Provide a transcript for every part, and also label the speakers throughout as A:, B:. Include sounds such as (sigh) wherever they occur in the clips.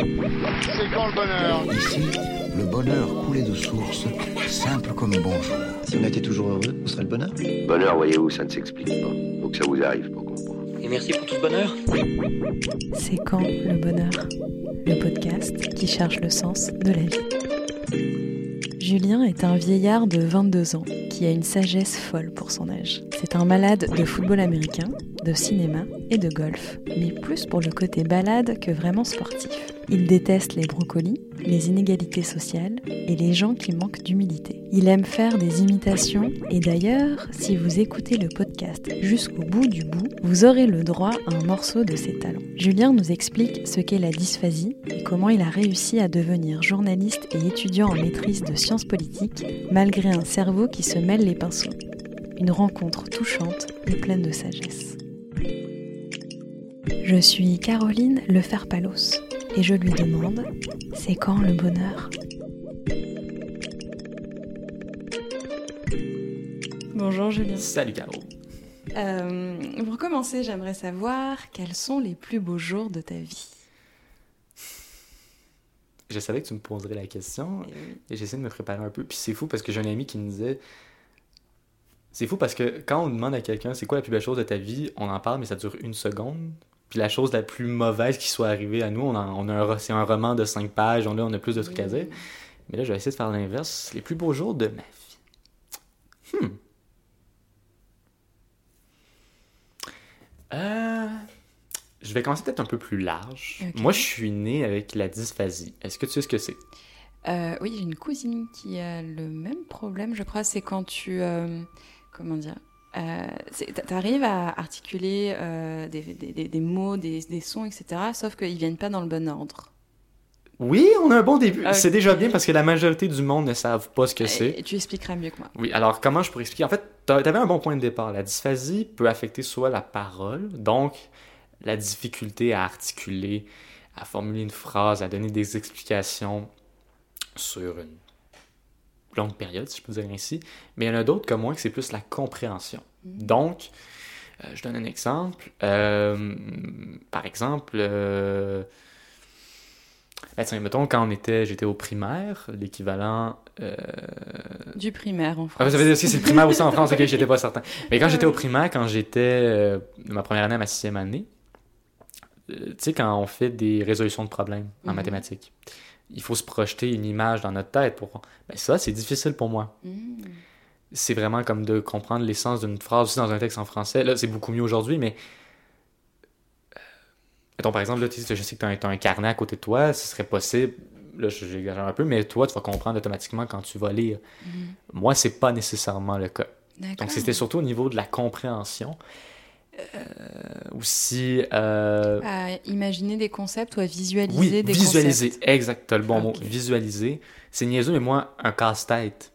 A: C'est quand le bonheur
B: Ici, le bonheur coulait de source, simple comme bonjour.
C: Si on était toujours heureux, on serait le bonheur.
D: Bonheur, voyez-vous, ça ne s'explique pas. Faut que ça vous arrive pour comprendre.
E: Et merci pour tout ce bonheur.
F: C'est quand le bonheur? Le podcast qui cherche le sens de la vie. Julien est un vieillard de 22 ans qui a une sagesse folle pour son âge. C'est un malade de football américain, de cinéma et de golf, mais plus pour le côté balade que vraiment sportif. Il déteste les brocolis, les inégalités sociales et les gens qui manquent d'humilité. Il aime faire des imitations et d'ailleurs, si vous écoutez le podcast jusqu'au bout du bout, vous aurez le droit à un morceau de ses talents. Julien nous explique ce qu'est la dysphasie et comment il a réussi à devenir journaliste et étudiant en maîtrise de sciences politiques malgré un cerveau qui se mêle les pinceaux. Une rencontre touchante et pleine de sagesse. Je suis Caroline Leferpalos et je lui demande c'est quand le bonheur? Bonjour Julien.
E: Salut Caro.
F: Euh, pour commencer, j'aimerais savoir quels sont les plus beaux jours de ta vie.
E: Je savais que tu me poserais la question
F: Eh oui.
E: et j'essaie de me préparer un peu. Puis c'est fou parce que j'ai un ami qui me disait. C'est fou parce que quand on demande à quelqu'un c'est quoi la plus belle chose de ta vie, on en parle, mais ça dure une seconde. Puis la chose la plus mauvaise qui soit arrivée à nous, on, en- on a un, c'est un roman de cinq pages, on, là, on a plus de trucs à dire. Mais là, je vais essayer de faire l'inverse. Les plus beaux jours de ma vie. Hmm. Euh, Je vais commencer peut-être un peu plus large. Moi, je suis né avec la dysphasie. Est-ce que tu sais ce que c'est?
F: Euh, oui, j'ai une cousine qui a le même problème, je crois. C'est quand tu. euh, comment dire euh, Tu arrives à articuler euh, des, des- des- des mots, des, des sons, etc., sauf qu'ils viennent pas dans le bon ordre.
E: Oui, on a un bon début. C'est déjà bien parce que la majorité du monde ne savent pas ce que c'est.
F: Et tu expliqueras mieux que moi.
E: Oui, alors comment je pourrais expliquer? En fait, t'a- t'avais un bon point de départ. La dysphasie peut affecter soit la parole, donc la difficulté à articuler, à formuler une phrase, à donner des explications sur une longue période, si je peux dire ainsi. Mais il y en a d'autres comme moi que c'est plus la compréhension. Donc, euh, je donne un exemple. Euh, par exemple, euh, ben, tiens, mettons, quand on était, j'étais au primaire, l'équivalent euh,
F: Du primaire en
E: ah,
F: France.
E: vous savez aussi, c'est le primaire aussi en France, ok, (laughs) j'étais pas certain. Mais quand j'étais au primaire, quand j'étais de ma première année à ma sixième année, tu sais, quand on fait des résolutions de problèmes en
F: Mhm.
E: mathématiques, il faut se projeter une image dans notre tête pour. Ben, ça, c'est difficile pour moi.
F: Mmh.
E: C'est vraiment comme de comprendre l'essence d'une phrase aussi dans un texte en français. Là, c'est beaucoup mieux aujourd'hui, mais. euh, Mettons, par exemple, là, je sais que tu as, un carnet à côté de toi, ce serait possible. Là, j'exagère un peu, mais toi, tu vas comprendre automatiquement quand tu vas lire.
F: Mhm.
E: Moi, c'est pas nécessairement le cas. Donc, c'était surtout au niveau de la compréhension. Euh, aussi, euh,
F: À imaginer des concepts ou à visualiser
E: oui,
F: des
E: visualiser,
F: concepts.
E: exact, t'as le bon visualiser. C'est niaiseux, mais moi, un casse-tête,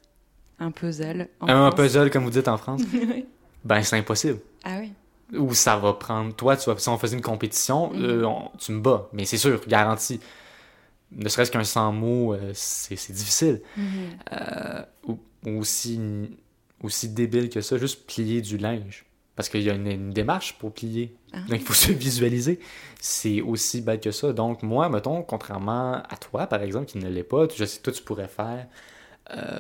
F: Un puzzle. en
E: un
F: France.
E: puzzle, comme vous dites en France, (laughs) ben c'est impossible.
F: ah oui.
E: Ou ça va prendre, toi, tu vois, si on faisait une compétition,
F: Mhm.
E: euh, on- tu me bats, mais c'est sûr, garanti. Ne serait-ce qu'un 100 mots, euh, c'est difficile.
F: Mhm.
E: Euh, ou, ou aussi, aussi débile que ça, juste plier du linge. Parce qu'il y a une, une démarche pour plier.
F: Ah.
E: Donc, il faut se visualiser. C'est aussi bête que ça. Donc, moi, mettons, contrairement à toi, par exemple, qui ne l'est pas, je sais que toi, tu pourrais faire euh,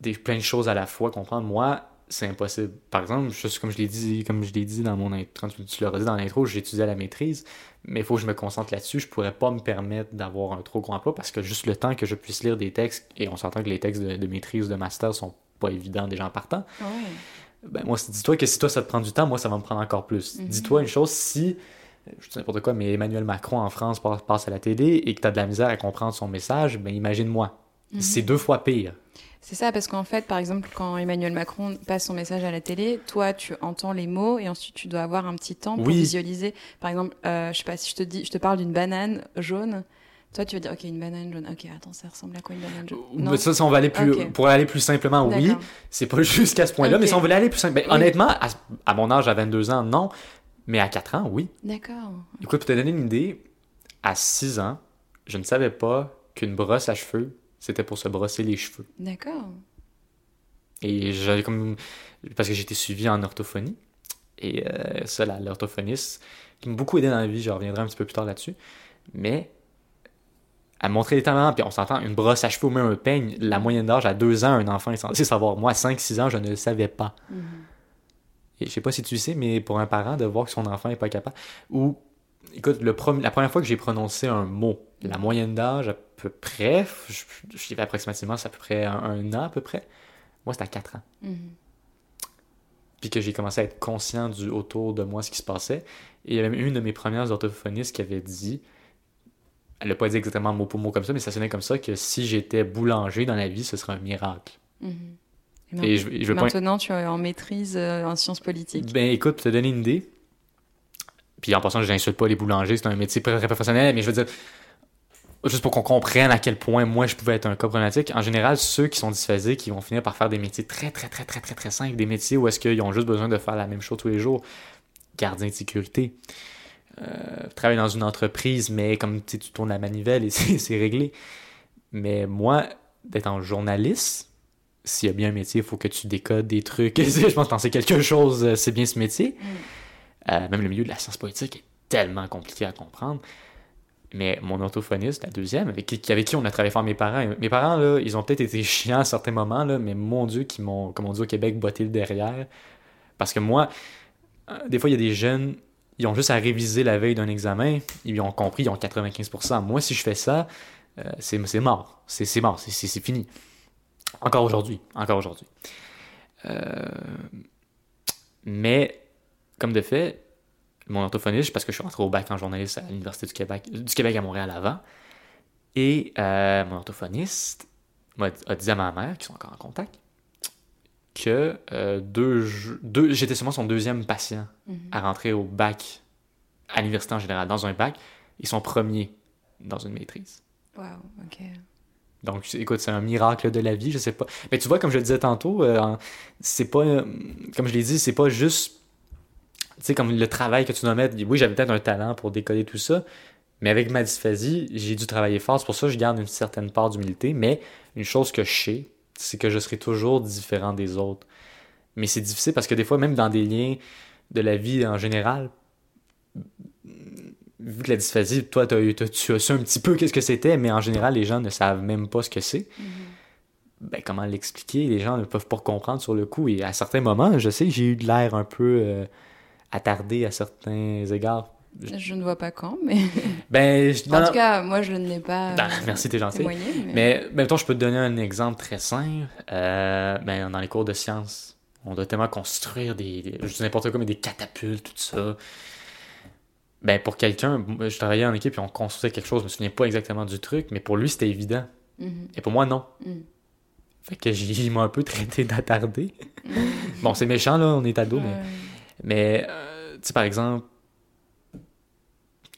E: des, plein de choses à la fois, comprendre. Moi, c'est impossible. Par exemple, juste comme je l'ai dit, comme je l'ai dit dans mon intro, quand tu, tu l'as dit dans l'intro, à la maîtrise, mais il faut que je me concentre là-dessus. Je pourrais pas me permettre d'avoir un trop gros emploi parce que juste le temps que je puisse lire des textes, et on s'entend que les textes de, de maîtrise, de master sont pas évidents déjà en partant.
F: Ouais.
E: Ben moi, dis-toi que si toi ça te prend du temps, moi ça va me prendre encore plus.
F: Mhm.
E: Dis-toi une chose, si, je dis n'importe quoi, mais Emmanuel Macron en France passe, à la télé et que tu as de la misère à comprendre son message, ben imagine-moi.
F: Mhm.
E: C'est deux fois pire.
F: C'est ça, parce qu'en fait, par exemple, quand Emmanuel Macron passe son message à la télé, toi, tu entends les mots et ensuite tu dois avoir un petit temps pour
E: Oui.
F: visualiser. Par exemple, euh, je sais pas si je te dis, je te parle d'une banane jaune. Toi, tu vas dire, ok, une banane jaune. Ok, attends, ça ressemble à quoi une banane jaune? Non.
E: Ça, on va aller plus, pour aller plus simplement, oui. C'est pas (laughs) jusqu'à ce point-là, mais si on veut aller plus simple, ben,
F: Oui.
E: honnêtement, à, à mon âge, à 22 ans, non. Mais à 4 ans, oui.
F: D'accord.
E: Écoute, pour te donner une idée, à 6 ans, je ne savais pas qu'une brosse à cheveux, c'était pour se brosser les cheveux.
F: D'accord.
E: Et j'avais comme. Parce que j'étais suivi en orthophonie. Et euh, ça, l'orthophoniste, qui m'a beaucoup aidé dans la vie, je reviendrai un petit peu plus tard là-dessus. Mais à montrer les talents, puis on s'entend, une brosse à cheveux ou même un peigne, la moyenne d'âge à deux ans, un enfant est censé savoir. Moi, à 5-6 ans, je ne le savais pas.
F: Mhm.
E: Et je sais pas si tu le sais, mais pour un parent, de voir que son enfant est pas capable, ou, écoute, le la première fois que j'ai prononcé un mot, la moyenne d'âge à peu près, je, je dirais approximativement, c'est à peu près un, un an à peu près, moi c'était à 4 ans.
F: Mhm.
E: Puis que j'ai commencé à être conscient du autour de moi ce qui se passait. Et il y avait même une de mes premières orthophonistes qui avait dit, elle n'a pas dit exactement mot pour mot comme ça, mais ça sonnait comme ça, que si j'étais boulanger dans la vie, ce serait un miracle.
F: Mhm.
E: Et je, je
F: Maintenant, tu es en maîtrise euh, en sciences politiques.
E: Ben écoute, pour te donner une idée, puis en passant, je n'insulte pas les boulangers, c'est un métier très professionnel, mais je veux dire, juste pour qu'on comprenne à quel point moi je pouvais être un cas problématique, en général, ceux qui sont dysphasiques, ils vont finir par faire des métiers très très très très très très simples, des métiers où est-ce qu'ils ont juste besoin de faire la même chose tous les jours. Gardien de sécurité, euh, travailler dans une entreprise, mais comme tu tournes la manivelle et (laughs) c'est réglé. Mais moi, d'être en journaliste, s'il y a bien un métier, il faut que tu décodes des trucs. (laughs) je pense que t'en sais quelque chose, euh, c'est bien ce métier. Euh, même le milieu de la science politique est tellement compliqué à comprendre. Mais mon orthophoniste, la deuxième, avec qui, avec qui on a travaillé fort mes parents, mes parents, là, ils ont peut-être été chiants à certains moments, là, mais mon Dieu, qui m'ont, comme on dit au Québec, botté le derrière. Parce que moi, euh, des fois, il y a des jeunes, ils ont juste à réviser la veille d'un examen, ils ont compris, ils ont 95%. Moi, si je fais ça, euh, c'est, mort. C'est, mort, c'est, fini. Encore aujourd'hui. Encore aujourd'hui. Euh, mais, comme de fait, mon orthophoniste, parce que je suis rentré au bac en journaliste à l'Université du Québec, du Québec à Montréal avant, et euh, mon orthophoniste a dit à ma mère, qui sont encore en contact, que euh, deux, j'étais seulement son deuxième patient
F: Mhm.
E: à rentrer au bac, à l'université en général, dans un bac, et son premier dans une maîtrise.
F: Wow, ok.
E: Donc, écoute, c'est un miracle de la vie, je sais pas. Mais tu vois, comme je le disais tantôt, euh, c'est pas, euh, comme je l'ai dit, c'est pas juste, tu sais, comme le travail que tu dois mettre. Oui, j'avais peut-être un talent pour décoder tout ça, mais avec ma dysphasie, j'ai dû travailler fort. C'est pour ça que je garde une certaine part d'humilité. Mais une chose que je sais, c'est que je serai toujours différent des autres. Mais c'est difficile parce que des fois, même dans des liens de la vie en général, vu que la dysphasie, toi, tu as su un petit peu qu'est-ce que c'était, mais en général, les gens ne savent même pas ce que c'est. Ben, comment l'expliquer? Les gens ne peuvent pas comprendre sur le coup. Et à certains moments, je sais que j'ai eu de l'air un peu euh, attardé à certains égards.
F: Je ne vois pas quand, mais (laughs)
E: Ben, je- non,
F: en
E: non.
F: tout cas, moi, je n'ai pas
E: Ah,
F: euh,
E: merci, t'es gentil.
F: témoigné. Mais...
E: Mais mettons, je peux te donner un exemple très simple. Euh, ben, dans les cours de sciences, on doit tellement construire des, des- je dis n'importe quoi, mais des catapultes, tout ça. Ben, pour quelqu'un, je travaillais en équipe et on construisait quelque chose, je me souviens pas exactement du truc, mais pour lui, c'était évident.
F: Mhm.
E: Et pour moi, non.
F: Mhm.
E: Fait que j'ai m'a un peu traité d'attardé. bon, c'est méchant, là, on est ado, mais. Mais, euh, tu sais, par exemple.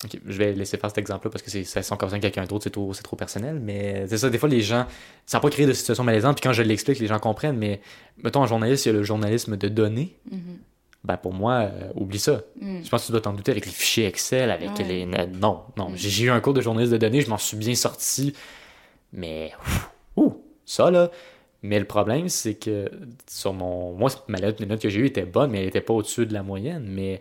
E: Ok, je vais laisser faire cet exemple-là parce que c'est, ça, si on concerne quelqu'un d'autre, c'est trop, c'est trop personnel. Mais c'est ça, des fois, les gens. Ça n'a pas créé de situation malaisante, puis quand je l'explique, les gens comprennent. Mais, mettons, en journaliste, il y a le journalisme de données.
F: Mhm.
E: Ben, pour moi, euh, oublie ça.
F: Mhm.
E: Je pense que tu dois t'en douter avec les fichiers Excel, avec
F: Ouais.
E: les. Non, non.
F: Mm.
E: J'ai, eu un cours de journaliste de données, je m'en suis bien sorti. Mais. ouh, ça, là. Mais le problème, c'est que sur mon. Moi, ma note, les notes que j'ai eues étaient bonnes, mais elles n'étaient pas au-dessus de la moyenne. Mais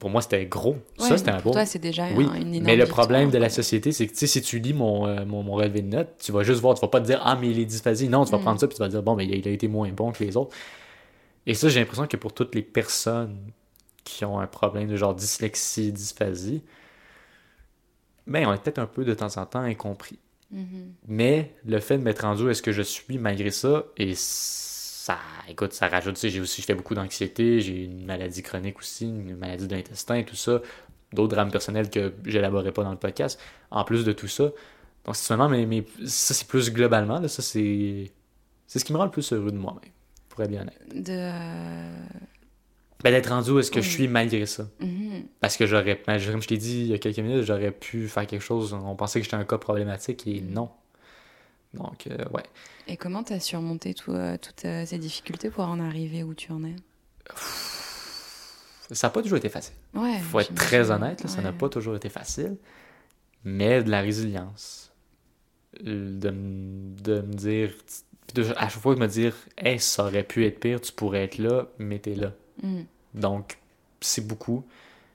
E: pour moi, c'était gros.
F: Ouais,
E: ça, c'était un
F: pour
E: beau.
F: toi, c'est déjà
E: Oui,
F: un- une énorme
E: mais le problème de la société, c'est que si tu lis mon, euh, mon, mon relevé de notes, tu vas juste voir, tu vas pas te dire Ah, mais il est dysphasie. Non, tu vas
F: Mm.
E: prendre ça puis tu vas dire Bon, mais il a, il a été moins bon que les autres. Et ça, j'ai l'impression que pour toutes les personnes qui ont un problème de genre dyslexie, dysphasie, ben, on est peut-être un peu de temps en temps incompris.
F: Mhm.
E: Mais le fait de m'être rendu où est-ce que je suis malgré ça, et ça, écoute, ça rajoute, tu sais, j'ai aussi fait beaucoup d'anxiété, j'ai une maladie chronique aussi, une maladie de l'intestin, tout ça, d'autres drames personnels que j'élaborerai pas dans le podcast, en plus de tout ça. Donc, c'est seulement, mais, mais ça, c'est plus globalement, là, ça, c'est, c'est ce qui me rend le plus heureux de moi-même, pour être bien honnête.
F: De. euh,
E: Ben, d'être rendu où est-ce que je suis malgré ça.
F: mhm.
E: Parce que j'aurais, ben, comme je t'ai dit il y a quelques minutes, j'aurais pu faire quelque chose, on pensait que j'étais un cas problématique, et non. Donc, euh, ouais.
F: Et comment tu as surmonté tout, euh, toutes euh, ces difficultés pour en arriver où tu en es?
E: Ça n'a pas toujours été facile.
F: Ouais.
E: faut être très honnête, là, ça n'a pas toujours été facile. Mais de la résilience. De, de me dire, de, à chaque fois de me dire, hey, ça aurait pu être pire, tu pourrais être là, mais t'es là.
F: Mhm.
E: Donc, c'est beaucoup.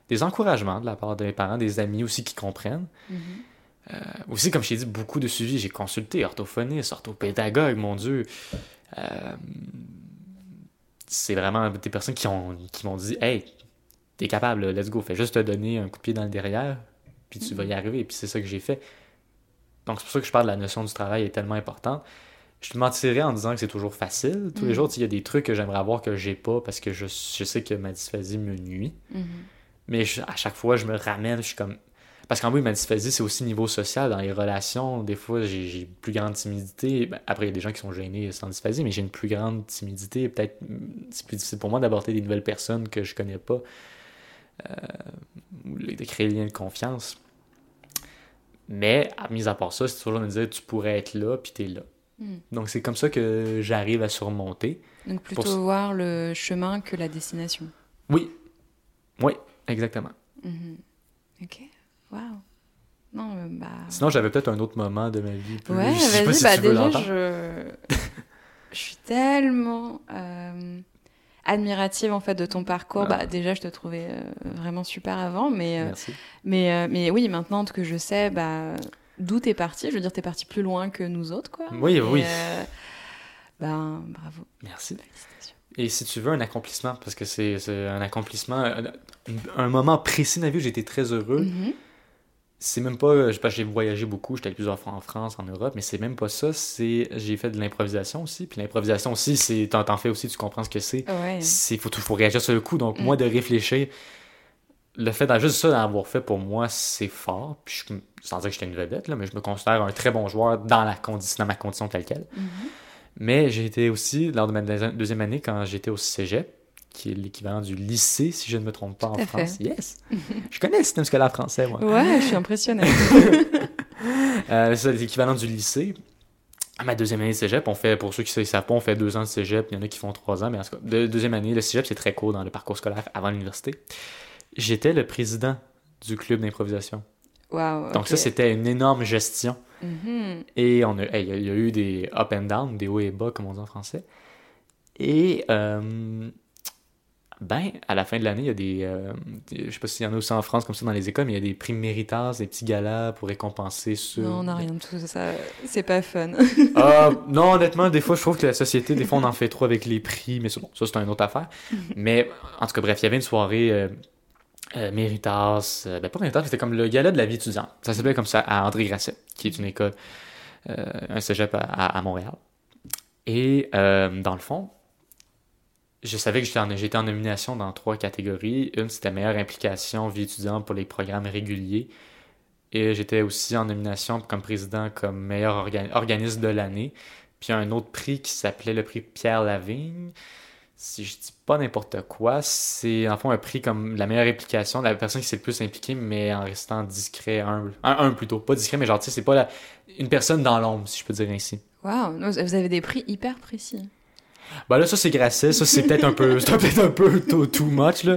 E: Des encouragements de la part de mes parents, des amis aussi qui comprennent.
F: Mhm.
E: Euh, aussi, comme je t'ai dit, beaucoup de suivi. J'ai consulté orthophoniste, orthopédagogue, mon Dieu. Euh, c'est vraiment des personnes qui ont qui m'ont dit Hey, t'es capable, let's go, fais juste te donner un coup de pied dans le derrière, puis tu vas y arriver. Puis c'est ça que j'ai fait. Donc c'est pour ça que je parle de la notion du travail est tellement importante. Je te mentirais en disant que c'est toujours facile. Tous les jours, il y a des trucs que j'aimerais avoir que j'ai pas parce que je, je, sais que ma dysphasie me nuit. Mais à chaque fois, je me ramène, je suis comme. Parce qu'en oui, ma dysphasie, c'est aussi niveau social, dans les relations. Des fois, j'ai une plus grande timidité. Ben, après, il y a des gens qui sont gênés sans dysphasie, mais j'ai une plus grande timidité. Peut-être, c'est plus difficile pour moi d'aborder des nouvelles personnes que je connais pas. Euh, de créer des liens de confiance. Mais, à mis à part ça, c'est toujours de me dire tu pourrais être là, puis t'es là.
F: Mm.
E: Donc, c'est comme ça que j'arrive à surmonter.
F: Donc, plutôt
E: Pour-
F: voir le chemin que la destination.
E: Oui. Oui, exactement.
F: Mhm. Ok. Waouh. Non, euh, bah.
E: Sinon, j'avais peut-être un autre moment de ma vie. plus-
F: Ouais, (laughs)
E: je sais pas
F: vas-y,
E: si
F: bah
E: tu veux
F: déjà, je... (laughs) je suis tellement euh, admirative en fait de ton parcours.
E: Ah.
F: Bah, déjà, je te trouvais euh, vraiment super avant, mais,
E: Merci.
F: mais, euh, mais oui, maintenant que je sais bah, d'où t'es parti, je veux dire, t'es parti plus loin que nous autres, quoi.
E: Oui,
F: Et,
E: oui.
F: ben, bravo.
E: Merci. Et si tu veux un accomplissement, parce que c'est un accomplissement, un, un moment précis de ma vie où été très heureux,
F: Mhm.
E: C'est même pas, je- parce que j'ai voyagé beaucoup, j'étais plusieurs fois en France, en Europe, mais c'est même pas ça, c'est, j'ai fait de l'improvisation aussi, puis l'improvisation aussi, c'est, t'en, t'en fais aussi, tu comprends ce que c'est,
F: Ouais.
E: c'est, faut, tout- faut réagir sur le coup, donc
F: Mm.
E: moi, de réfléchir, le fait d'en juste ça, d'avoir fait pour moi, c'est fort, puis je, sans dire que j'étais une vedette, là, mais je me considère un très bon joueur dans, la condition, dans ma condition telle quelle.
F: Mhm.
E: Mais j'ai été aussi, lors de ma deuxi- deuxième année, quand j'étais au cégep, qui est l'équivalent du lycée, si je ne me trompe pas, en France.
F: fait.
E: Yes! je connais le système scolaire français, moi.
F: Ouais, je suis impressionnée. (laughs)
E: Euh, c'est l'équivalent du lycée. À ma deuxième année de cégep, on fait, pour ceux qui ne savent pas, on fait deux ans de cégep. Il y en a qui font trois ans, mais en tout cas, de- deuxième année, le cégep, c'est très court dans le parcours scolaire avant l'université. J'étais le président du club d'improvisation.
F: Waouh.
E: Donc ça, c'était une énorme gestion.
F: Mhm.
E: Et on a, hey, il y a- il y a eu des up and down, des hauts et bas, comme on dit en français. Et, euh, ben, à la fin de l'année, il y a des, euh, je sais pas s'il y en a aussi en France comme ça dans les écoles, mais il y a des prix méritas, des petits galas pour récompenser ceux.
F: Non, on n'a rien de tout ça. C'est pas fun.
E: Ah, non, honnêtement, des fois, je trouve que la société, des fois, on en fait trop avec les prix, mais c'est bon, ça, c'est une autre affaire. mais, en tout cas, bref, il y avait une soirée euh, euh, Méritas, euh, ben pas Méritas, c'était comme le gala de la vie étudiante. Ça s'appelait comme ça à André Grasset, qui est une école, euh, un cégep à, à- à Montréal. Et, euh, dans le fond, je savais que j'étais en, en nomination dans trois catégories. Une, c'était meilleure implication vie étudiante pour les programmes réguliers. Et j'étais aussi en nomination comme président comme meilleur orga- organisme de l'année. Puis un autre prix qui s'appelait le prix Pierre Lavigne. Si je dis pas n'importe quoi, c'est en fond un prix comme la meilleure implication, la personne qui s'est le plus impliquée, mais en restant discret, humble. Un, un plutôt, pas discret, mais genre, c'est pas une personne dans l'ombre, si je peux dire ainsi.
F: Non, Vous avez des prix hyper précis.
E: Bah là, ça c'est Grasset, ça c'est peut-être un peu, c'est peut-être un peu too, too much là.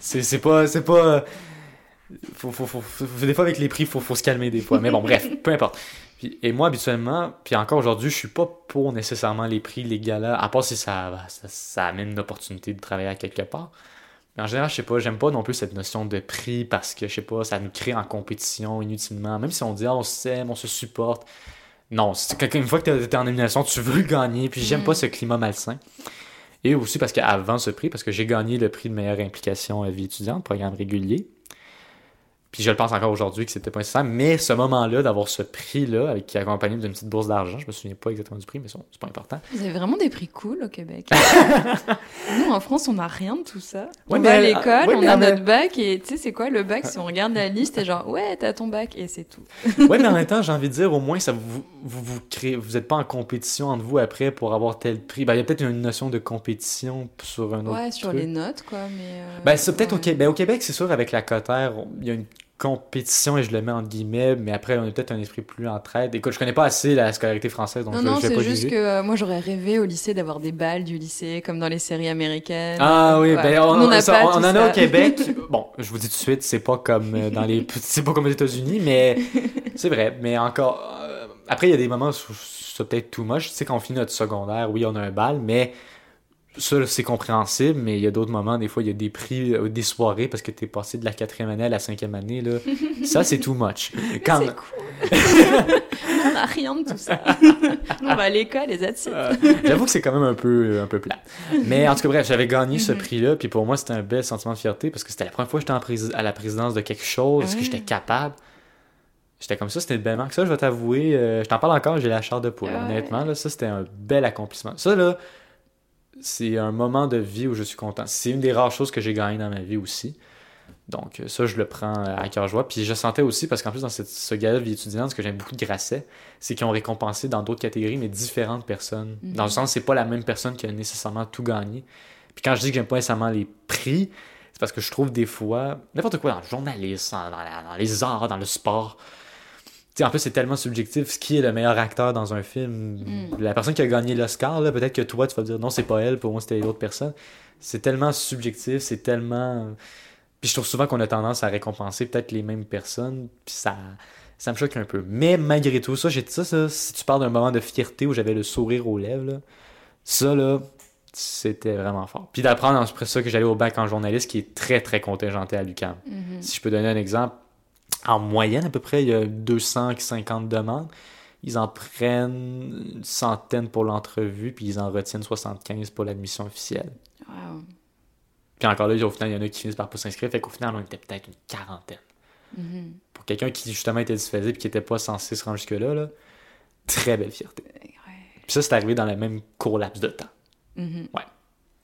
E: C'est pas, c'est pas. Faut, faut, faut, des fois avec les prix, faut, faut se calmer des fois. Mais bon, bref, peu importe. Et moi habituellement, puis encore aujourd'hui, je suis pas pour nécessairement les prix, les galas, à part si ça, ça, ça amène une opportunité de travailler à quelque part. Mais en général, je sais pas, j'aime pas non plus cette notion de prix parce que je sais pas, ça nous crée en compétition inutilement. Même si on dit ah, on s'aime, on se supporte. Non, une fois que t'es t'es en nomination, tu veux gagner, puis j'aime
F: Mm.
E: pas ce climat malsain. Et aussi parce qu'avant ce prix, parce que j'ai gagné le prix de meilleure implication à vie étudiante, programme régulier. Puis je le pense encore aujourd'hui que c'était pas nécessaire, mais ce moment-là, d'avoir ce prix-là, avec qui est accompagné d'une petite bourse d'argent, je me souviens pas exactement du prix, mais c'est pas important.
F: Vous avez vraiment des prix cool au Québec. (laughs) Nous, en France, on n'a rien de tout ça.
E: Ouais,
F: on
E: mais
F: va à l'école,
E: ouais,
F: on
E: mais
F: a
E: elle-
F: notre bac, et tu sais, c'est quoi le bac? Si on regarde la liste, c'est genre, ouais, t'as ton bac, et c'est tout.
E: ouais, mais en même temps, j'ai envie de dire, au moins, ça vous, vous, vous créez, vous êtes pas en compétition entre vous après pour avoir tel prix. Ben, il y a peut-être une notion de compétition sur un autre
F: Ouais, sur
E: truc.
F: les notes, quoi, mais... euh,
E: Ben, c'est peut-être au,
F: ouais.
E: Québec. Ben, au Québec, c'est sûr, avec la Cotère, il y a une compétition, et je le mets entre guillemets, mais après, on a peut-être un esprit plus entraide. Écoute, je connais pas assez la scolarité française, donc
F: Non,
E: je,
F: non,
E: je vais
F: c'est
E: pas
F: juste que euh, moi, j'aurais rêvé au lycée d'avoir des balles du lycée, comme dans les séries américaines.
E: Ah oui,
F: Ouais.
E: ben on,
F: n'a
E: ça,
F: pas
E: on en a au Québec. (laughs) Bon, je vous dis tout de suite, c'est pas comme euh, dans les, c'est pas comme aux États-Unis, mais (laughs) c'est vrai. Mais encore, euh, après il y a des moments où c'est peut-être too much. Tu sais, quand on finit notre secondaire, oui, on a un bal, mais ça, c'est compréhensible, mais il y a d'autres moments, des fois, il y a des prix, euh, des soirées, parce que t'es passé de la quatrième année à la cinquième année, là. (laughs) ça, c'est too much. Quand...
F: C'est cool. (laughs) on n'a rien de tout ça. (laughs) on va à l'école, les that's.
E: Euh, J'avoue que c'est quand même un peu, un peu plat. Mais en tout cas, bref, j'avais gagné ce
F: Mhm.
E: prix-là, puis pour moi, c'était un bel sentiment de fierté, parce que c'était la première fois que j'étais à la présidence de quelque chose, est-ce que j'étais capable? J'étais comme ça, c'était une belle marque. Ça, je vais t'avouer, euh, je t'en parle encore, j'ai la chair de poule.
F: Ouais.
E: Honnêtement, là, ça, c'était un bel accomplissement. Ça, là, c'est un moment de vie où je suis content. C'est une des rares choses que j'ai gagnées dans ma vie aussi. Donc, euh, ça, je le prends euh, à cœur joie. Puis je sentais aussi, parce qu'en plus, dans cette, ce gala de vie étudiante, ce que j'aime beaucoup de Grasset, c'est qu'ils ont récompensé dans d'autres catégories, mais différentes personnes.
F: Mhm.
E: Dans le sens, c'est pas la même personne qui a nécessairement tout gagné. Puis quand je dis que j'aime pas nécessairement les prix, c'est parce que je trouve des fois, n'importe quoi, dans le journalisme, dans les arts, dans le sport, en plus, c'est tellement subjectif. Ce qui est le meilleur acteur dans un film,
F: Mm.
E: la personne qui a gagné l'Oscar, là, peut-être que toi, tu vas dire non, c'est pas elle, pour moi, c'était l'autre personne. C'est tellement subjectif, c'est tellement. Puis je trouve souvent qu'on a tendance à récompenser peut-être les mêmes personnes, puis ça, ça me choque un peu. Mais malgré tout, ça, j'ai dit ça, ça, si tu parles d'un moment de fierté où j'avais le sourire aux lèvres, là, ça, là, c'était vraiment fort. Puis d'apprendre après ça que j'allais au bac en journaliste, qui est très, très contingenté à l'UQAM.
F: Mhm.
E: Si je peux donner un exemple, en moyenne, à peu près, il y a 250 demandes. Ils en prennent une centaine pour l'entrevue, puis ils en retiennent 75 pour l'admission officielle.
F: Wow.
E: Puis encore là, au final, il y en a qui finissent par pas s'inscrire, fait qu'au final, on était peut-être une quarantaine.
F: Mhm.
E: Pour quelqu'un qui, justement, était dysphasique et qui était pas censé se rendre jusque-là, là, très belle fierté.
F: Ouais.
E: Puis ça, c'est arrivé dans le même court laps de temps.
F: Mhm.
E: Ouais.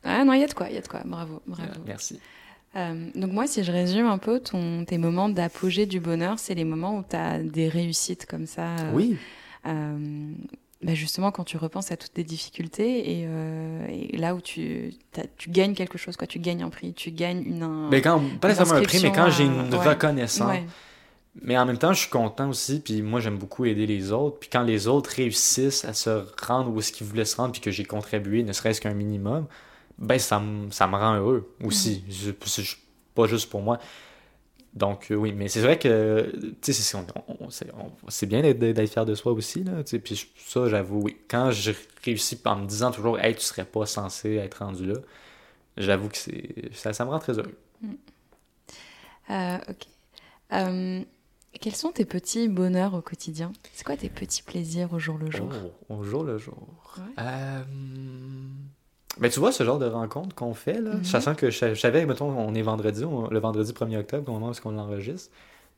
F: Ah non, il y a de quoi, il y a de quoi. Bravo, bravo.
E: Euh, merci.
F: Euh, donc moi, si je résume un peu ton, tes moments d'apogée du bonheur, c'est les moments où tu as des réussites comme ça. euh,
E: Oui.
F: euh, bah justement, quand tu repenses à toutes tes difficultés et, et là où tu, gagnes quelque chose, quoi, tu gagnes un prix, tu gagnes une... un-
E: Mais quand, pas nécessairement un prix, mais quand j'ai une
F: ouais.
E: reconnaissance.
F: Ouais.
E: Mais en même temps, je suis content aussi, puis moi, j'aime beaucoup aider les autres. Puis quand les autres réussissent à se rendre où est-ce qu'ils voulaient se rendre, puis que j'ai contribué, ne serait-ce qu'un minimum, ben ça me, ça me rend heureux aussi. Je- c'est pas juste pour moi. Donc euh, oui, mais c'est vrai que, c'est on- on- c'est- on- c'est bien d'être fier de soi aussi, là, puis je- ça, j'avoue, oui. Quand je réussis en me disant toujours, hey, tu serais pas censé être rendu là, j'avoue que c'est ça, ça me rend très heureux.
F: Euh, ok. Euh, quels sont tes petits bonheurs au quotidien? C'est quoi tes petits plaisirs au jour le jour?
E: Oh, au jour le jour.
F: Ouais.
E: Ben, tu vois, ce genre de rencontre qu'on fait, là,
F: Mhm.
E: sachant que je, sa- je savais, mettons, on est vendredi, on- le vendredi 1er octobre, au moment où on l'enregistre.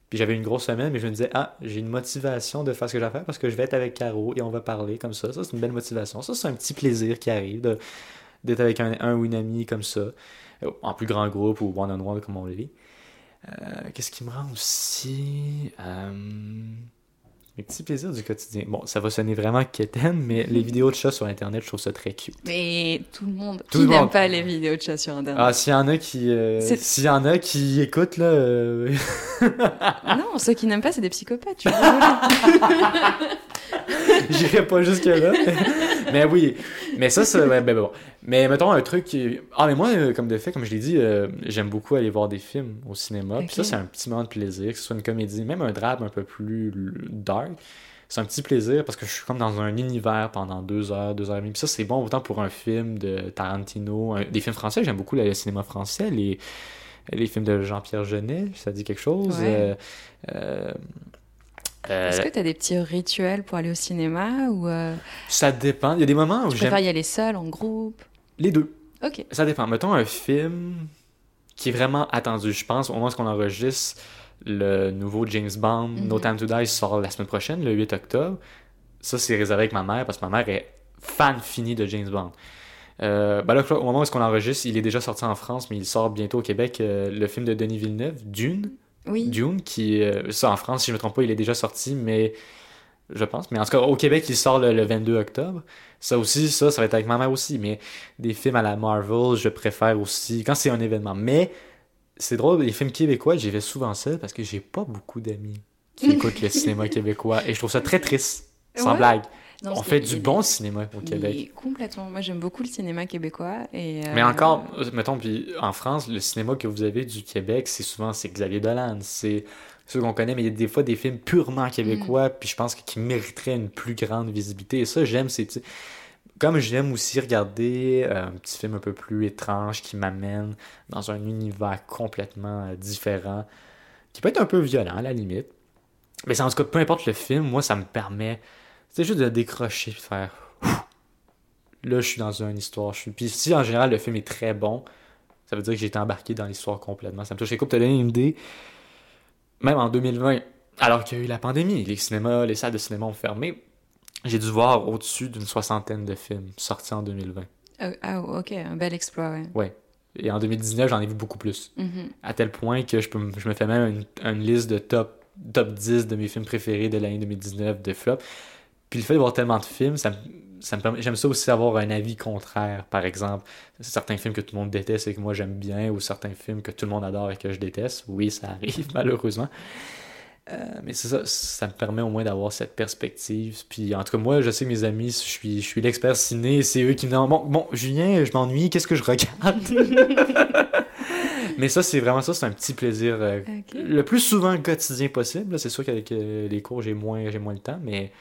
E: Puis j'avais une grosse semaine, mais je me disais, ah, j'ai une motivation de faire ce que j'ai à faire parce que je vais être avec Caro et on va parler comme ça. Ça, c'est une belle motivation. Ça, c'est un petit plaisir qui arrive d'être avec un, un ou une amie comme ça, en plus grand groupe ou one-on-one, comme on le dit. Euh, Qu'est-ce qui me rend aussi. Euh, mes petits plaisirs du quotidien. Bon, ça va sonner vraiment quétaine, mais les vidéos de chats sur Internet, je trouve ça très cute.
F: Mais tout le monde,
E: Tout
F: qui n'aime pas les vidéos de chat sur Internet
E: Ah, s'il y en a qui. euh, s'il y en a qui écoutent, là. euh,
F: Non, ceux qui n'aiment pas, c'est des psychopathes. Tu (laughs) vois (laughs)
E: J'irai pas jusque-là. mais- (laughs) mais oui. Mais ça, c'est. Ouais, ben bon. Mais mettons un truc qui. Ah, mais moi, euh, comme de fait, comme je l'ai dit, euh, j'aime beaucoup aller voir des films au cinéma. Puis ça, c'est un petit moment de plaisir, que ce soit une comédie, même un drame un peu plus dark. C'est un petit plaisir parce que je suis comme dans un univers pendant deux heures, deux heures et demie. Puis ça, c'est bon autant pour un film de Tarantino, un- des films français. J'aime beaucoup le cinéma français, les, les films de Jean-Pierre Jeunet, ça dit quelque chose.
F: Ouais.
E: Euh, euh, euh,
F: Est-ce que tu as des petits rituels pour aller au cinéma ou euh,
E: Ça dépend. Il y a des moments où
F: tu
E: j'aime
F: préfères y aller seul, en groupe?
E: Les deux.
F: Ok.
E: Ça dépend. Mettons un film qui est vraiment attendu. Je pense, au moment où on enregistre, le nouveau James Bond, No
F: Mhm.
E: Time to Die, sort la semaine prochaine, le 8 octobre. Ça, c'est réservé avec ma mère parce que ma mère est fan finie de James Bond. Euh, ben là, au moment où on enregistre, il est déjà sorti en France, mais il sort bientôt au Québec, euh, le film de Denis Villeneuve, Dune.
F: Oui.
E: Dune, qui, euh, ça en France, si je ne me trompe pas, il est déjà sorti, mais je pense. Mais en tout cas, au Québec, il sort le, le 22 octobre. Ça aussi, ça, ça va être avec ma mère aussi. Mais des films à la Marvel, je préfère aussi quand c'est un événement. Mais c'est drôle, les films québécois, j'y vais souvent seul parce que j'ai pas beaucoup d'amis qui (laughs) écoutent le cinéma québécois. Et je trouve ça très triste. Sans
F: Ouais.
E: blague.
F: Non,
E: On fait du bon
F: des-
E: cinéma au Québec.
F: Complètement. Moi, j'aime beaucoup le cinéma québécois. Et,
E: Mais
F: euh,
E: encore, mettons, puis en France, le cinéma que vous avez du Québec, c'est souvent c'est Xavier Dolan, c'est ceux qu'on connaît, mais il y a des fois des films purement québécois, puis je pense que qui mériteraient une plus grande visibilité. Et ça, j'aime, c'est comme j'aime aussi regarder euh, un petit film un peu plus étrange qui m'amène dans un univers complètement euh, différent, qui peut être un peu violent à la limite. Mais en tout cas, peu importe le film, moi, ça me permet, c'est juste de décrocher, de faire. Là, je suis dans une histoire. Je suis... Puis si en général le film est très bon, ça veut dire que j'ai été embarqué dans l'histoire complètement. Ça me touche. Écoute, te donner une idée? Même en 2020, alors qu'il y a eu la pandémie, les cinémas, les salles de cinéma ont fermé, j'ai dû voir au-dessus d'une soixantaine de films sortis en 2020.
F: Ah, ah, ok, un bel exploit, ouais.
E: Ouais. Et en 2019, j'en ai vu beaucoup plus.
F: Mhm.
E: À tel point que je, peux, je me fais même une, une liste de top, top 10 de mes films préférés de l'année 2019 de flop. Puis le fait de voir tellement de films, ça, ça me permet. J'aime ça aussi avoir un avis contraire, par exemple. Certains films que tout le monde déteste et que moi j'aime bien, ou certains films que tout le monde adore et que je déteste. Oui, ça arrive, (laughs) malheureusement. Euh, mais c'est ça, ça me permet au moins d'avoir cette perspective. Puis en tout cas, moi, je sais que mes amis, je suis, je suis l'expert ciné, c'est eux qui me disent Bon, bon, Julien, je m'ennuie, qu'est-ce que je regarde? (laughs) Mais ça, c'est vraiment ça, c'est un petit plaisir. euh. Le plus souvent quotidien possible. C'est sûr qu'avec euh, les cours, j'ai moins, j'ai moins le temps, mais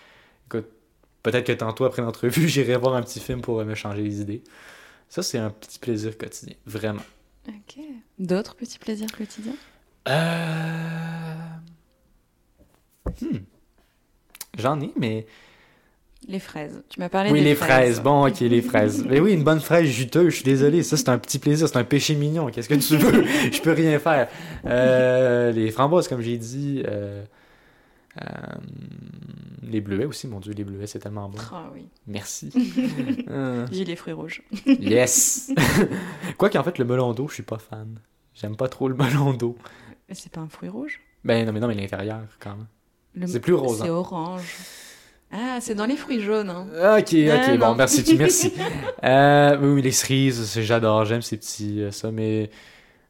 E: écoute, peut-être que tantôt, après l'entrevue, (laughs) j'irai voir un petit film pour euh, me changer les idées. Ça, c'est un petit plaisir quotidien, vraiment.
F: Ok. D'autres petits plaisirs quotidiens?
E: Euh... hmm. J'en ai, mais.
F: Les fraises. Tu m'as parlé
E: Oui,
F: des
E: les fraises. Bon, ok, les (laughs) fraises. Mais oui, une bonne fraise juteuse, je suis désolé. Ça, c'est un petit plaisir. C'est un péché mignon. Qu'est-ce que tu (laughs) veux? je peux rien faire. Euh, les framboises, comme j'ai dit. euh, les bleuets aussi, mon Dieu, les bleuets, c'est tellement bon.
F: Ah oui.
E: Merci. (laughs) Euh,
F: J'ai les fruits rouges.
E: yes! (laughs) (laughs) Quoi qu'en fait, le melon d'eau, je suis pas fan. J'aime pas trop le melon d'eau.
F: Mais c'est pas un fruit rouge?
E: Ben non, mais non, mais l'intérieur, quand même.
F: Le-
E: C'est plus rose,
F: C'est
E: hein.
F: orange. Ah, c'est dans les fruits jaunes. Hein.
E: Ok, ok,
F: Ah,
E: bon,
F: non.
E: merci, merci. Euh, oui, les cerises, j'adore, j'aime ces petits, euh, ça, mais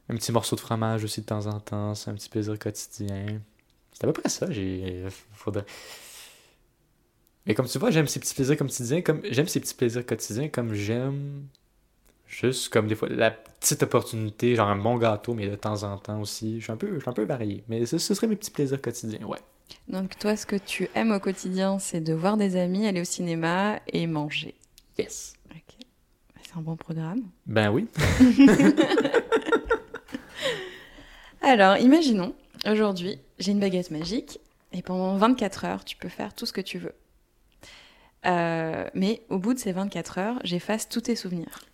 E: un petit morceau de fromage aussi de temps en temps, c'est un petit plaisir quotidien. C'est à peu près ça, j'ai... faudrait... Mais comme tu vois, j'aime ces petits plaisirs quotidiens, comme j'aime ces petits plaisirs quotidiens, comme j'aime juste comme des fois la petite opportunité, genre un bon gâteau, mais de temps en temps aussi. Je suis un peu, je suis un peu varié, mais ce, ce serait mes petits plaisirs quotidiens, ouais.
F: Donc toi, ce que tu aimes au quotidien, c'est de voir des amis, aller au cinéma et manger.
E: Yes.
F: Ok. C'est un bon programme.
E: Ben oui. (laughs)
F: Alors, imaginons, aujourd'hui, j'ai une baguette magique et pendant 24 heures, tu peux faire tout ce que tu veux. Euh, mais au bout de ces 24 heures, j'efface tous tes souvenirs.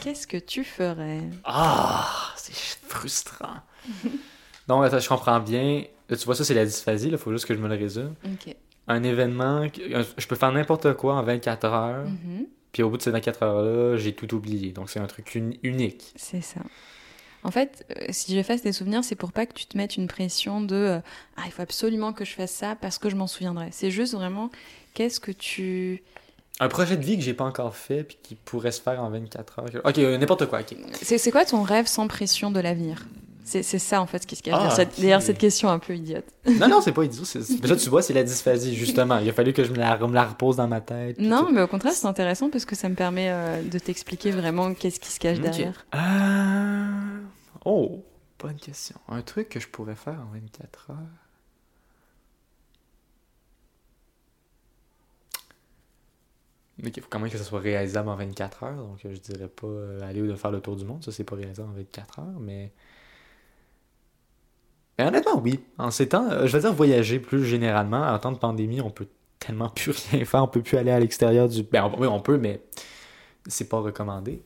F: Qu'est-ce que tu ferais?
E: Ah, c'est frustrant. (laughs) Donc, attends, je comprends bien. Là, tu vois, ça, c'est la dysphasie. Il faut juste que je me le résume. Un événement, je peux faire n'importe quoi en 24 heures.
F: Mhm.
E: Puis au bout de ces 24 heures-là, j'ai tout oublié. Donc, c'est un truc uni- unique.
F: C'est ça. En fait, euh, si j'efface tes souvenirs, c'est pour pas que tu te mettes une pression de euh, ah il faut absolument que je fasse ça parce que je m'en souviendrai. C'est juste vraiment qu'est-ce que tu
E: Un projet de vie que j'ai pas encore fait puis qui pourrait se faire en 24 heures. Ok, euh, n'importe quoi.
F: c'est quoi ton rêve sans pression de l'avenir? C'est ça en fait ce qui se cache
E: Ah,
F: derrière cette-
E: ok.
F: derrière cette question un peu idiote. (laughs)
E: Non, non, c'est pas idiot. là, tu vois, c'est la dysphasie, justement. Il a fallu que je me la, me la repose dans ma tête.
F: Non, mais au contraire, c'est intéressant parce que ça me permet euh, de t'expliquer vraiment qu'est-ce qui se cache derrière.
E: Euh, Oh, bonne question. Un truc que je pourrais faire en 24 heures. Mais il faut quand même que ça soit réalisable en 24 heures. Donc, je dirais pas euh, aller ou de faire le tour du monde. Ça, c'est pas réalisable en 24 heures. Mais. Mais honnêtement, oui. En ces temps, euh, je vais dire voyager plus généralement. En temps de pandémie, on peut tellement (laughs) plus rien faire. On peut plus aller à l'extérieur du. Ben, on- oui, on peut, mais c'est pas recommandé.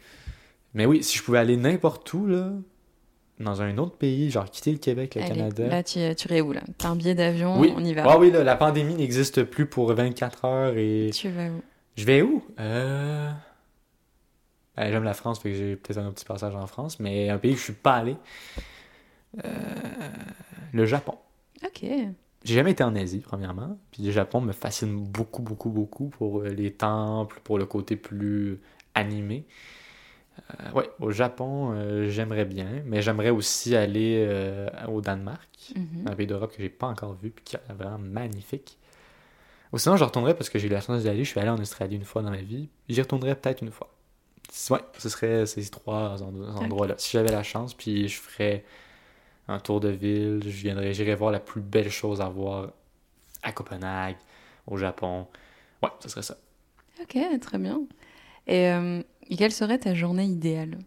E: Mais oui, si je pouvais aller n'importe où, là, dans un autre pays, genre quitter le Québec, le
F: Allez,
E: Canada.
F: là, tu, tu irais où là? T'as un billet d'avion,
E: oui.
F: on y va.
E: Ah oui, là, la pandémie n'existe plus pour 24 heures et.
F: Tu vas où?
E: Je vais où? Euh... ben, J'aime la France, fait que j'ai peut-être un petit passage en France, mais un pays que je suis pas allé. Euh, Le Japon.
F: Ok.
E: J'ai jamais été en Asie, premièrement. Puis le Japon me fascine beaucoup, beaucoup, beaucoup pour euh, les temples, pour le côté plus animé. Euh, ouais, au Japon, euh, j'aimerais bien, mais j'aimerais aussi aller euh, au Danemark,
F: Mhm.
E: un pays d'Europe que j'ai pas encore vu, puis qui est vraiment magnifique. Ou sinon, je retournerais parce que j'ai eu la chance d'y aller. Je suis allé en Australie une fois dans ma vie. J'y retournerais peut-être une fois. Ouais, ce serait ces trois en- endroits-là. Si j'avais la chance, puis je ferais un tour de ville, je j'irais voir la plus belle chose à voir à Copenhague, au Japon. Ouais, ce serait ça.
F: Ok, très bien. Et, euh, quelle serait ta journée idéale?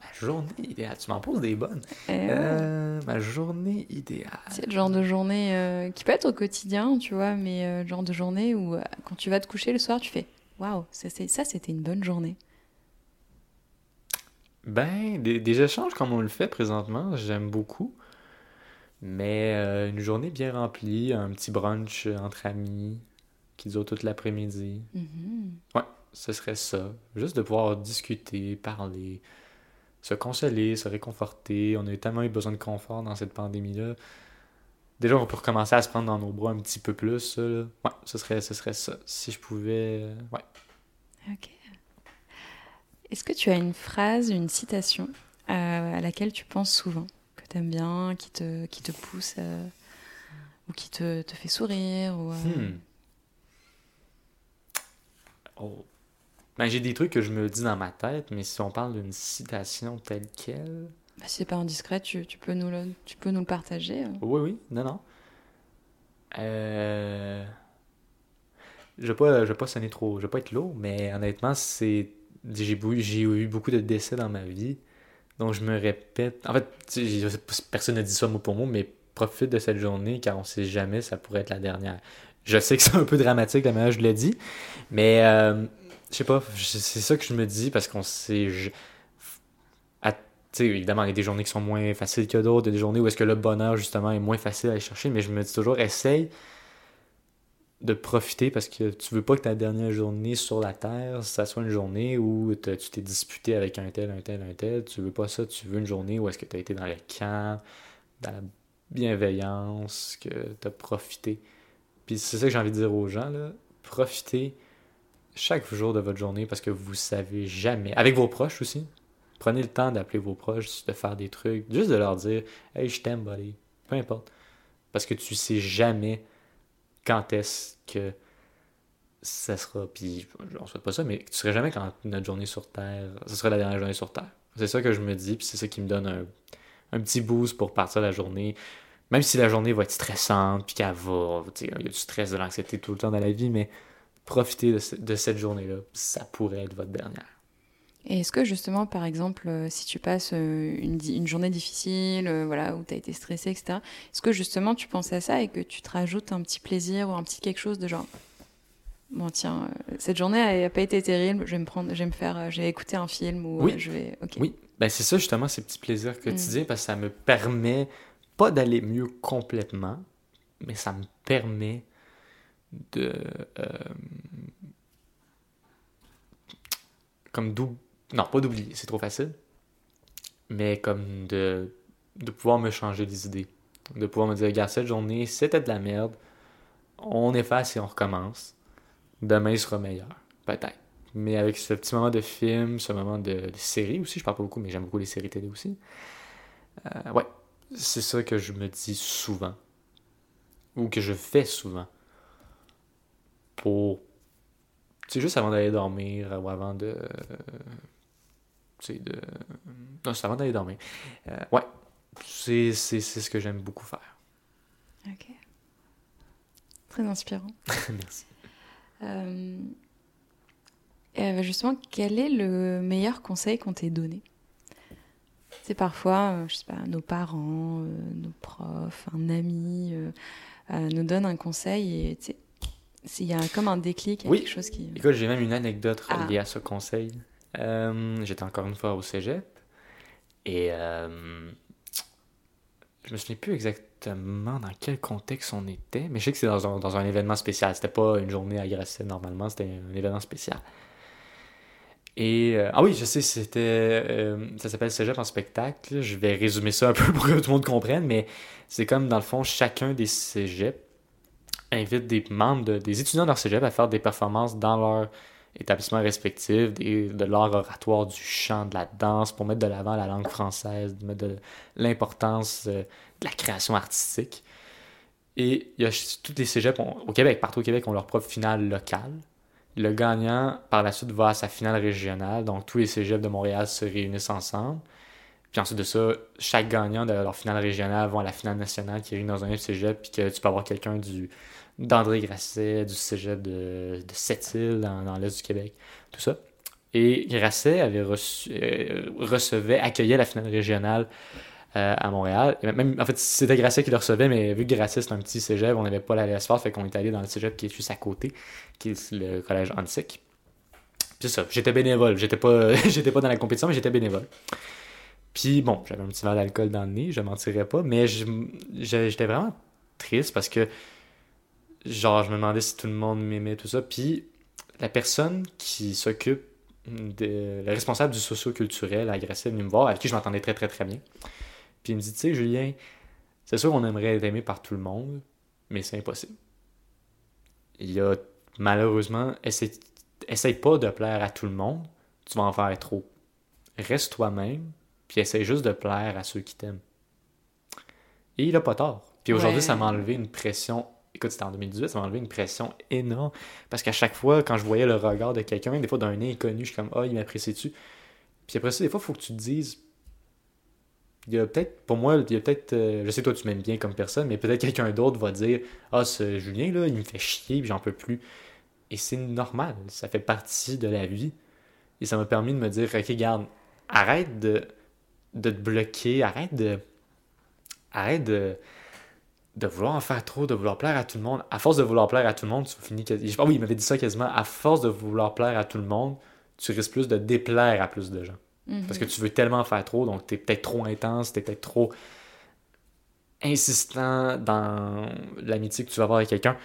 E: Ma journée idéale, tu m'en poses des bonnes.
F: Ouais.
E: Euh, ma journée idéale.
F: C'est le genre de journée euh, qui peut être au quotidien, tu vois, mais le genre de journée où quand tu vas te coucher le soir, tu fais Waouh, ça, c'est- ça c'était une bonne journée.
E: Ben, des, des échanges comme on le fait présentement, j'aime beaucoup. Mais euh, une journée bien remplie, un petit brunch entre amis qui dure toute l'après-midi.
F: Mhm.
E: Ce serait ça. Juste de pouvoir discuter, parler, se consoler, se réconforter. On a tellement eu besoin de confort dans cette pandémie-là. Déjà, on peut recommencer à se prendre dans nos bras un petit peu plus. Ça, là. Ouais, ce serait, ce serait ça. Si je pouvais. Ouais.
F: Ok. Est-ce que tu as une phrase, une citation euh, à laquelle tu penses souvent, que tu aimes bien, qui te, qui te pousse euh, ou qui te, te fait sourire ou, euh,
E: Hmm. Oh. Ben, j'ai des trucs que je me dis dans ma tête, mais si on parle d'une citation telle quelle.
F: bah, si c'est pas indiscret, tu, tu peux nous le, tu peux nous le partager. euh.
E: Oui, oui, non, non. Euh... Je vais pas, je vais pas sonner trop, je vais pas être lourd, mais honnêtement, c'est. J'ai eu, beaucoup de décès dans ma vie, donc je me répète. En fait, personne n'a dit ça mot pour mot, mais profite de cette journée car on sait jamais, ça pourrait être la dernière. Je sais que c'est un peu dramatique la manière je l'ai dit, mais euh, je sais pas, c'est ça que je me dis parce qu'on sait. évidemment, il y a des journées qui sont moins faciles que d'autres, des journées où est-ce que le bonheur, justement, est moins facile à aller chercher, mais je me dis toujours, essaye de profiter parce que tu veux pas que ta dernière journée sur la Terre, ça soit une journée où tu t'es disputé avec un tel, un tel, un tel. Tu veux pas ça, tu veux une journée où est-ce que tu as été dans le camp, dans la bienveillance, que tu as profité. Puis c'est ça que j'ai envie de dire aux gens, là. Profitez chaque jour de votre journée parce que vous savez jamais. Avec vos proches aussi. Prenez le temps d'appeler vos proches, de faire des trucs, juste de leur dire Hey, je t'aime, buddy. Peu importe. Parce que tu sais jamais quand est-ce que ça sera. Puis, on souhaite pas ça, mais tu serais jamais quand notre journée sur Terre. Ce serait la dernière journée sur Terre. C'est ça que je me dis, puis c'est ça qui me donne un, petit boost pour partir la journée. Même si la journée va être stressante, puis qu'elle va. Il y a du stress, de l'anxiété tout le temps dans la vie, mais profitez de cette journée-là. Ça pourrait être votre dernière.
F: Et est-ce que justement, par exemple, euh, si tu passes euh, une, journée difficile, euh, voilà, où tu as été stressé, etc., est-ce que justement tu penses à ça et que tu te rajoutes un petit plaisir ou un petit quelque chose de genre, bon tiens, cette journée n'a pas été terrible, je vais me prendre, je vais me faire, je vais écouter un film ou
E: Oui.
F: je vais, ok.
E: Oui, ben c'est ça justement, ces petits plaisirs
F: Mm.
E: quotidiens, parce que ça me permet pas d'aller mieux complètement, mais ça me permet de. euh, comme. Non, pas d'oublier, c'est trop facile, mais comme de, pouvoir me changer les idées. De pouvoir me dire, regarde, cette journée, c'était de la merde, on efface et on recommence. Demain il sera meilleur, peut-être. Mais avec ce petit moment de film, ce moment de, série aussi, je parle pas beaucoup, mais j'aime beaucoup les séries télé aussi. Euh, ouais, c'est ça que je me dis souvent. Ou que je fais souvent. Pour. Sais, juste avant d'aller dormir, ou avant de. De. Non, c'est avant d'aller dormir. Euh, ouais, c'est c'est- c'est ce que j'aime beaucoup faire.
F: Ok. Très inspirant. (laughs)
E: Merci.
F: Euh, euh, justement, quel est le meilleur conseil qu'on t'ait donné? C'est parfois, je sais pas, nos parents, nos profs, un ami nous donne un conseil et tu sais, s'il y a comme un déclic, il y a
E: Oui.
F: quelque chose qui.
E: Écoute, j'ai même une anecdote
F: Ah.
E: reliée à ce conseil. Euh, J'étais encore une fois au cégep et euh, je me souviens plus exactement dans quel contexte on était, mais je sais que c'est dans un, événement spécial. C'était pas une journée agressive normalement, c'était un événement spécial. Et euh, ah oui, je sais, c'était ça s'appelle Cégep en spectacle. Je vais résumer ça un peu (laughs) pour que tout le monde comprenne, mais c'est comme dans le fond chacun des cégeps invite des membres, de- des étudiants de leur cégep à faire des performances dans leur établissement respectif, des- de l'art oratoire, du chant, de la danse, pour mettre de l'avant la langue française, de mettre de l'importance euh, de la création artistique. Et il y a tous les cégeps au Québec, partout au Québec, ont leur propre finale locale. Le gagnant, par la suite, va à sa finale régionale. Donc, tous les cégeps de Montréal se réunissent ensemble. Puis ensuite de ça, chaque gagnant de leur finale régionale va à la finale nationale qui est dans un cégep. Puis que tu peux avoir quelqu'un du, d'André Grasset, du cégep de, Sept-Îles, dans, l'est du Québec, tout ça. Et Grasset avait reçu, euh, recevait, accueillait la finale régionale euh, à Montréal. Et même, en fait, c'était Grasset qui le recevait, mais vu que Grasset, c'est un petit cégep, on n'avait pas la laisse fait qu'on est allé dans le cégep qui est juste à côté, qui est le collège Antique. Puis ça, j'étais bénévole. J'étais pas, (laughs) j'étais pas dans la compétition, mais j'étais bénévole. Puis bon, j'avais un petit verre d'alcool dans le nez, je mentirais pas, mais j'étais vraiment triste parce que, genre, je me demandais si tout le monde m'aimait, tout ça. Puis la personne qui s'occupe de. le responsable du socio-culturel à Grasset venu me voir, avec qui je m'entendais très très très bien. Puis il me dit, tu sais, Julien, c'est sûr qu'on aimerait être aimé par tout le monde, mais c'est impossible. Il a, malheureusement, essaye, essaye pas de plaire à tout le monde, tu vas en faire trop. Reste toi-même, puis essaye juste de plaire à ceux qui t'aiment. Et il a pas tort. Puis aujourd'hui,
F: Ouais.
E: ça m'a enlevé une pression. Écoute, c'était en 2018, ça m'a enlevé une pression énorme. Parce qu'à chaque fois, quand je voyais le regard de quelqu'un, des fois d'un inconnu, je suis comme, ah, il m'apprécie-tu? Puis après ça, des fois, il faut que tu te dises, il y a peut-être, pour moi, il y a peut-être, euh, je sais toi tu m'aimes bien comme personne, mais peut-être quelqu'un d'autre va dire, ah, ce Julien là, il me fait chier, puis j'en peux plus. Et c'est normal, ça fait partie de la vie. Et ça m'a permis de me dire, ok, garde, arrête de, de te bloquer, arrête de, arrête de, de vouloir en faire trop, de vouloir plaire à tout le monde. À force de vouloir plaire à tout le monde, tu finis quasi... Ah oui, il m'avait dit ça quasiment. À force de vouloir plaire à tout le monde, tu risques plus de déplaire à plus de gens.
F: Mhm.
E: Parce que tu veux tellement faire trop, donc t'es peut-être trop intense, t'es peut-être trop insistant dans l'amitié que tu vas avoir avec quelqu'un.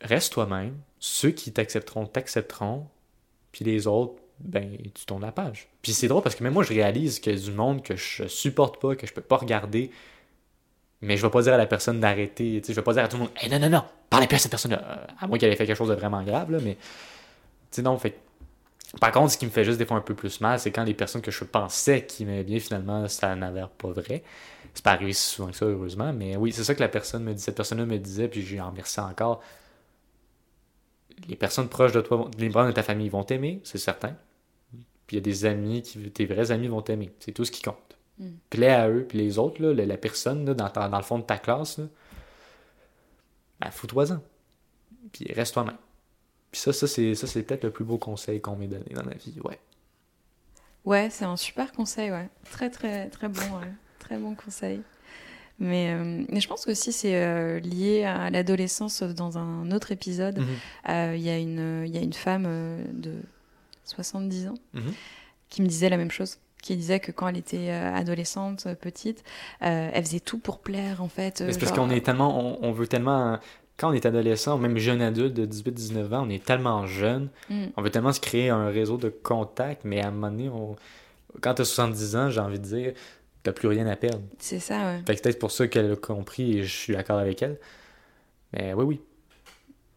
E: Reste toi-même. Ceux qui t'accepteront, t'accepteront. Puis les autres, ben, tu tournes la page. Puis c'est drôle parce que même moi, je réalise qu'il y a du monde que je supporte pas, que je peux pas regarder. Mais je vais pas dire à la personne d'arrêter. Je vais pas dire à tout le monde, hey, non, non, non, parlez plus à cette personne-là. Euh, À moins qu'elle ait fait quelque chose de vraiment grave, là, mais. Tu non, fait par contre, ce qui me fait juste des fois un peu plus mal, c'est quand les personnes que je pensais qui m'aimaient bien, finalement, ça n'avait pas vrai. C'est pas arrivé si souvent que ça, heureusement. Mais oui, c'est ça que la personne me dit. Cette personne-là me disait, puis j'ai en remercie encore. Les personnes proches de toi, les membres de ta famille vont t'aimer, c'est certain. Puis il y a des amis, qui, tes vrais amis vont t'aimer. C'est tout ce qui compte.
F: Mm.
E: Plais à eux, puis les autres, là, la, la personne là, dans, ta- dans le fond de ta classe, là, ben, fous-toi-en. Puis reste toi-même. Puis ça, ça c'est, ça, c'est peut-être le plus beau conseil qu'on m'ait donné dans la vie, ouais.
F: Ouais, c'est un super conseil, ouais. Très, très, très bon, ouais. Très bon conseil. Mais, euh, mais je pense aussi c'est euh, lié à l'adolescence dans un autre épisode.
E: Mhm.
F: Euh, Il y, a une- il y a une femme euh, de 70 ans
E: Mhm.
F: qui me disait la même chose. Qui disait que quand elle était euh, adolescente, euh, petite, euh, elle faisait tout pour plaire, en fait.
E: c'est parce
F: genre-
E: qu'on est tellement, on, on veut tellement, quand on est adolescent, même jeune adulte de 18-19 ans, on est tellement jeune,
F: Mm.
E: on veut tellement se créer un réseau de contacts, mais à un moment donné, on... quand t'as 70 ans, j'ai envie de dire, t'as plus rien à perdre.
F: C'est ça, ouais.
E: Fait que c'est peut-être pour ça qu'elle a compris et je suis d'accord avec elle. Mais oui, oui.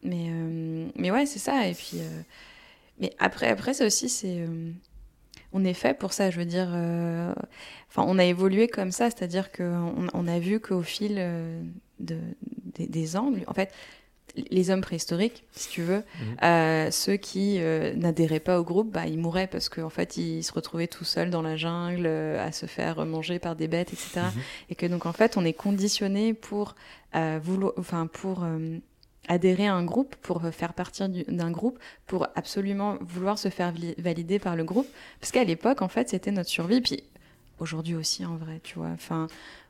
F: Mais, euh, mais ouais, c'est ça. Et puis, euh, mais après, après ça aussi, c'est. euh, on est fait pour ça, je veux dire. euh, Enfin, on a évolué comme ça, c'est-à-dire qu'on on a vu qu'au fil euh, de, des, des ans, en fait, les hommes préhistoriques, si tu veux,
E: Mhm.
F: euh, ceux qui euh, n'adhéraient pas au groupe, bah, ils mouraient parce qu'en fait, ils se retrouvaient tout seuls dans la jungle, euh, à se faire manger par des bêtes, etc.
E: Mhm.
F: Et que donc, en fait, on est conditionné pour vouloir, enfin, pour adhérer à un groupe, pour euh, faire partie du- d'un groupe, pour absolument vouloir se faire vali- valider par le groupe. Parce qu'à l'époque, en fait, c'était notre survie. Puis aujourd'hui aussi, en vrai, tu vois. Enfin,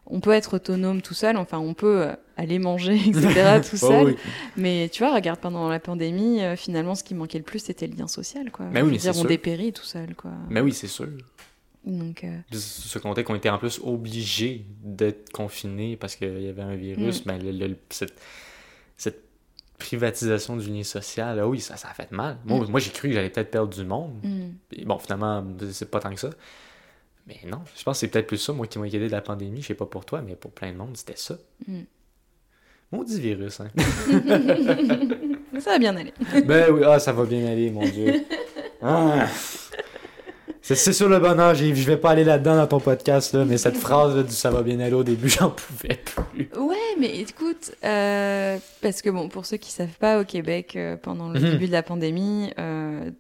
F: on peut être autonome tout seul, enfin, on peut euh, aller manger, etc., (laughs) tout
E: Oh
F: seul.
E: oui.
F: Mais tu vois, regarde, pendant la pandémie, euh, finalement, ce qui manquait le plus, c'était le lien social, quoi.
E: Mais oui, mais
F: dire, on
E: sûr.
F: dépérit tout seul, quoi.
E: Mais oui, c'est sûr.
F: Donc, euh,
E: Ce comptait qu'on était en plus obligés d'être confinés parce qu'il y avait un virus.
F: Mm.
E: Ben, le- le- cette, cette privatisation du lien social, ah oui, ça, ça a fait mal. Moi,
F: Mm.
E: moi j'ai cru que j'allais peut-être perdre du monde. Puis bon, finalement, c'est pas tant que ça. Mais non, je pense que c'est peut-être plus ça, moi, qui m'a aidé de la pandémie. Je sais pas pour toi, mais pour plein de monde, c'était ça.
F: Mm.
E: Maudit virus, hein. (laughs)
F: ça va bien aller.
E: ben oui, ah, ça va bien aller, mon Dieu. Ah. (laughs) C'est sur le bonheur, je vais pas aller là-dedans dans ton podcast, là, mais cette phrase là, du ça va bien aller au début, (laughs) j'en pouvais plus.
F: Ouais, mais écoute, euh, parce que bon, pour ceux qui savent pas, au Québec, euh, pendant le
E: Mhm.
F: début de la pandémie, euh,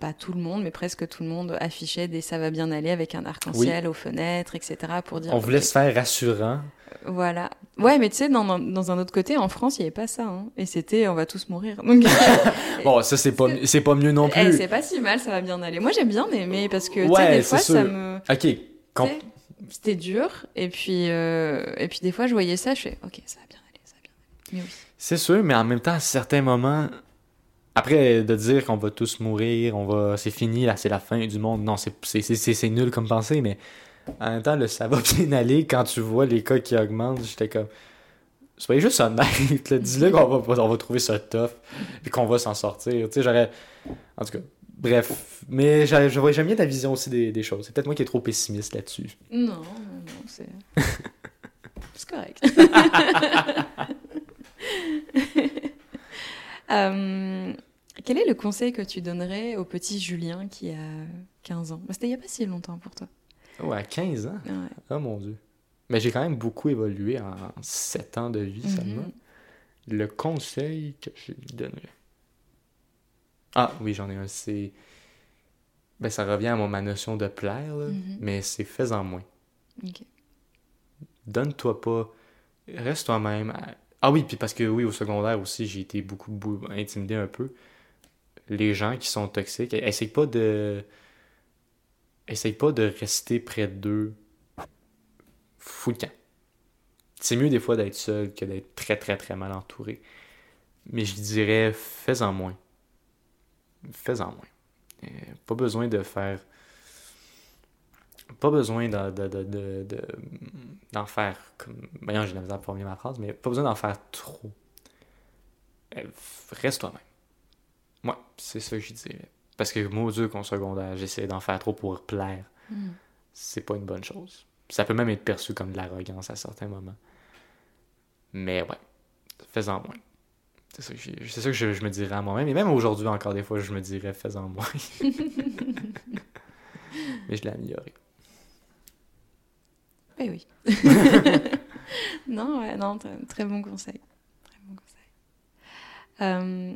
F: pas tout le monde, mais presque tout le monde affichait des ça va bien aller avec un arc-en-ciel aux fenêtres, etc. pour dire.
E: On voulait se faire rassurant.
F: Voilà. Ouais, mais tu sais, dans, dans, dans un autre côté, en France, il n'y avait pas ça. Hein. Et c'était on va tous mourir. (laughs) Donc, (laughs)
E: Bon, ça, c'est pas, c'est pas mieux non
F: eh,
E: plus.
F: c'est pas si mal, ça va bien aller. Moi, j'aime bien aimer parce que, tu sais,
E: Ouais,
F: des fois, ça me.
E: ok, quand-
F: C'était dur. Et puis, euh, et puis, des fois, je voyais ça, je fais ok, ça va bien aller, ça va bien aller. Mais oui.
E: c'est sûr, mais en même temps, à certains moments, après de dire qu'on va tous mourir, on va, c'est fini, là, c'est la fin du monde, non, c'est, c'est, c'est, c'est- c'est nul comme pensée, mais en même temps, là, ça va (laughs) bien aller quand tu vois les cas qui augmentent. J'étais comme, soyez juste honnête, dis-le qu'on va, on va trouver ça tough, puis qu'on va s'en sortir. Tu sais, j'aurais, en tout cas, bref, mais j'aime bien ta vision aussi des, des choses. C'est peut-être moi qui est trop pessimiste là-dessus.
F: Non, non, c'est. (laughs) c'est correct. Euh, (laughs) quel est le conseil que tu donnerais au petit Julien qui a 15 ans? Bah, C'était il n'y a pas si longtemps pour toi.
E: Ouais, à 15 ans?
F: Ouais.
E: Oh mon dieu. Mais j'ai quand même beaucoup évolué en 7 ans de vie seulement.
F: Mhm.
E: Le conseil que je lui donnerais. Ah oui, j'en ai un. C'est. Ben, ça revient à mon, ma notion de plaire, là,
F: Mhm.
E: mais c'est fais-en moins. Donne-toi pas. Reste toi-même. Ah oui, puis parce que oui, au secondaire aussi, j'ai été beaucoup, bou- intimidé un peu. Les gens qui sont toxiques, essaye pas de. Essaye pas de rester près d'eux. Fou le camp. C'est mieux des fois d'être seul que d'être très très très mal entouré. Mais je dirais, fais-en moins. Fais-en moins. Euh, pas besoin de faire. Pas besoin de, de, de, de- de- d'en faire comme. Voyons, j'ai la misère formuler ma phrase, mais pas besoin d'en faire trop. Euh, Reste toi-même. Moi, c'est ça que je dirais. Parce que moi, Dieu qu'en secondaire, j'essaie d'en faire trop pour plaire.
F: Mm.
E: C'est pas une bonne chose. Ça peut même être perçu comme de l'arrogance à certains moments. Mais ouais, fais-en moins. C'est ça que, ça que je, je me dirais à moi-même. Et même aujourd'hui, encore des fois, je me dirais fais-en moins. (laughs) Mais je l'ai amélioré.
F: Ben oui. (laughs) non, ouais, non, très, très bon conseil. Très bon conseil. Euh,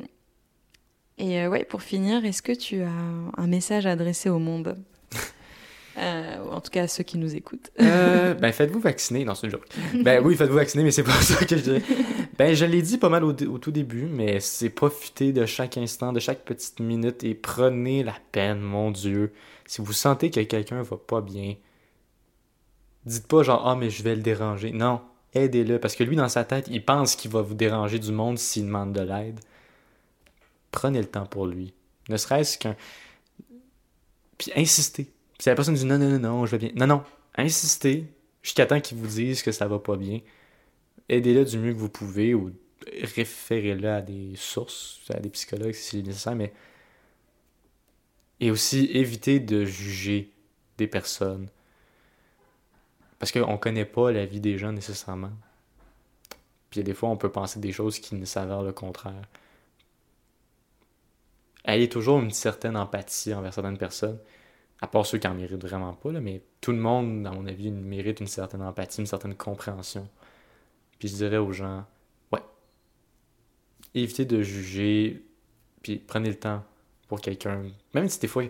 F: et euh, ouais, pour finir, est-ce que tu as un message à adresser au monde (laughs) Euh, ou en tout cas à ceux qui nous écoutent.
E: Euh, (laughs) ben, faites-vous vacciner. Non, c'est une joke. Ben oui, faites-vous vacciner, mais c'est pas (laughs) ça que je dirais. Ben, je l'ai dit pas mal au tout début, mais c'est profiter de chaque instant, de chaque petite minute et prenez la peine, mon Dieu. Si vous sentez que quelqu'un va pas bien, dites pas genre, ah, mais je vais le déranger. Non, aidez-le, parce que lui, dans sa tête, il pense qu'il va vous déranger du monde s'il demande de l'aide. Prenez le temps pour lui. Ne serait-ce qu'un. Puis insistez. Si la personne dit non, non, non, non, je vais bien. Non, non, insistez jusqu'à temps qu'ils vous disent que ça va pas bien. Aidez-le du mieux que vous pouvez ou référez-le à des sources, à des psychologues si c'est nécessaire, mais. Et aussi évitez de juger des personnes. Parce qu'on connaît pas la vie des gens nécessairement. Puis des fois, on peut penser des choses qui ne s'avèrent le contraire. Ayez toujours une certaine empathie envers certaines personnes à part ceux qui en méritent vraiment pas, mais tout le monde, à mon avis, mérite une certaine empathie, une certaine compréhension. Puis je dirais aux gens, ouais, évitez de juger, puis prenez le temps pour quelqu'un, même si des fois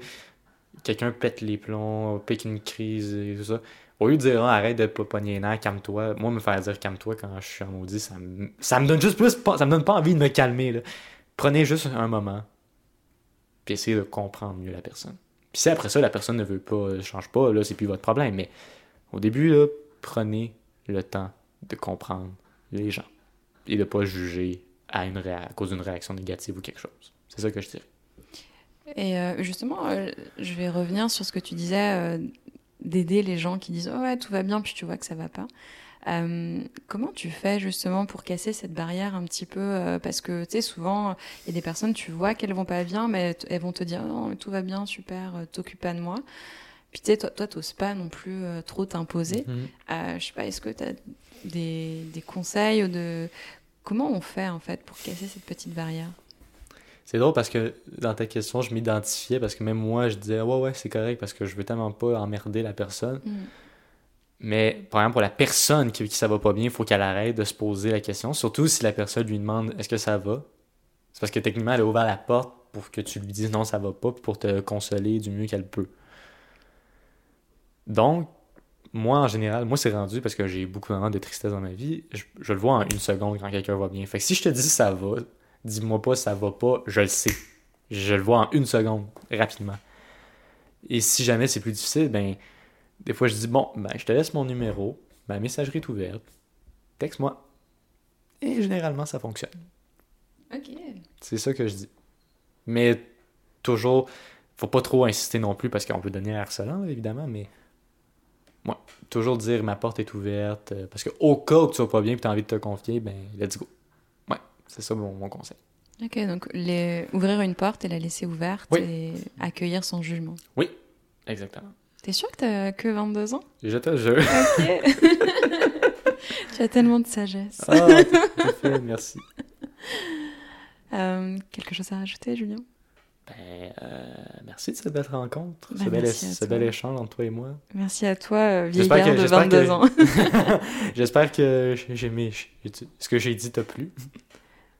E: quelqu'un pète les plombs, pique une crise et tout ça, au lieu de dire Ah, arrête de pogner les calme-toi, moi me faire dire calme-toi quand je suis en maudit, ça me, ça me donne pas- envie de me calmer. Prenez juste un moment, puis essayez de comprendre mieux la personne. Puis si après ça, la personne ne veut pas, euh, change pas, là, c'est plus votre problème. Mais au début, là, prenez le temps de comprendre les gens et de pas juger à, cause d'une réaction négative ou quelque chose. C'est ça que je dirais.
F: Et euh, justement, euh, je vais revenir sur ce que tu disais d'aider les gens qui disent oh ouais tout va bien puis tu vois que ça va pas. Euh, comment tu fais justement pour casser cette barrière un petit peu euh, parce que tu sais souvent il y a des personnes tu vois qu'elles vont pas bien mais elles vont te dire Oh non mais tout va bien super euh, t'occupe pas de moi puis tu sais toi toi t'oses pas non plus trop t'imposer
E: Mhm.
F: Je sais pas est-ce que tu as des, des conseils ou de comment on fait en fait pour casser cette petite barrière?
E: C'est drôle parce que dans ta question, je m'identifiais parce que même moi, je disais ouais, ouais, c'est correct parce que je veux tellement pas emmerder la personne.
F: Mm.
E: Mais par exemple, pour la personne qui, qui ça va pas bien, il faut qu'elle arrête de se poser la question. Surtout si la personne lui demande est-ce que ça va? C'est parce que techniquement, elle a ouvert la porte pour que tu lui dises non, ça va pas, pour te consoler du mieux qu'elle peut. Donc, moi, en général, moi, c'est rendu parce que j'ai beaucoup de tristesse dans ma vie. Je, je le vois en une seconde quand quelqu'un va bien. Fait que si je te dis ça va, dis-moi pas ça va pas, je le sais. Je le vois en une seconde, rapidement. Et si jamais c'est plus difficile, ben, des fois je dis bon, ben, je te laisse mon numéro, ma messagerie est ouverte, texte-moi. Et généralement, ça fonctionne.
F: Ok.
E: C'est ça que je dis. Mais toujours, faut pas trop insister non plus parce qu'on peut donner harcelant, évidemment, mais moi, toujours dire ma porte est ouverte. euh, Parce que au cas où tu vas pas bien et tu as envie de te confier, ben let's go. C'est ça mon, mon conseil.
F: Ok, donc les... ouvrir une porte et la laisser ouverte
E: Oui.
F: et accueillir sans jugement.
E: Exactement.
F: T'es sûr que t'as que 22 ans?
E: Je te jure.
F: Ok. (laughs) tu as tellement de sagesse.
E: Ah, tout à fait, merci. (laughs)
F: Euh, quelque chose à rajouter, Julien?
E: Ben, euh, merci de cette belle rencontre,
F: Ben,
E: ce, bel, ce échange entre toi et moi.
F: Merci à toi, euh, vieillard
E: que-
F: de
E: j'espère
F: 22
E: que-
F: ans. (laughs)
E: J'espère que j'ai aimé- j'ai- ce que j'ai dit t'a plu.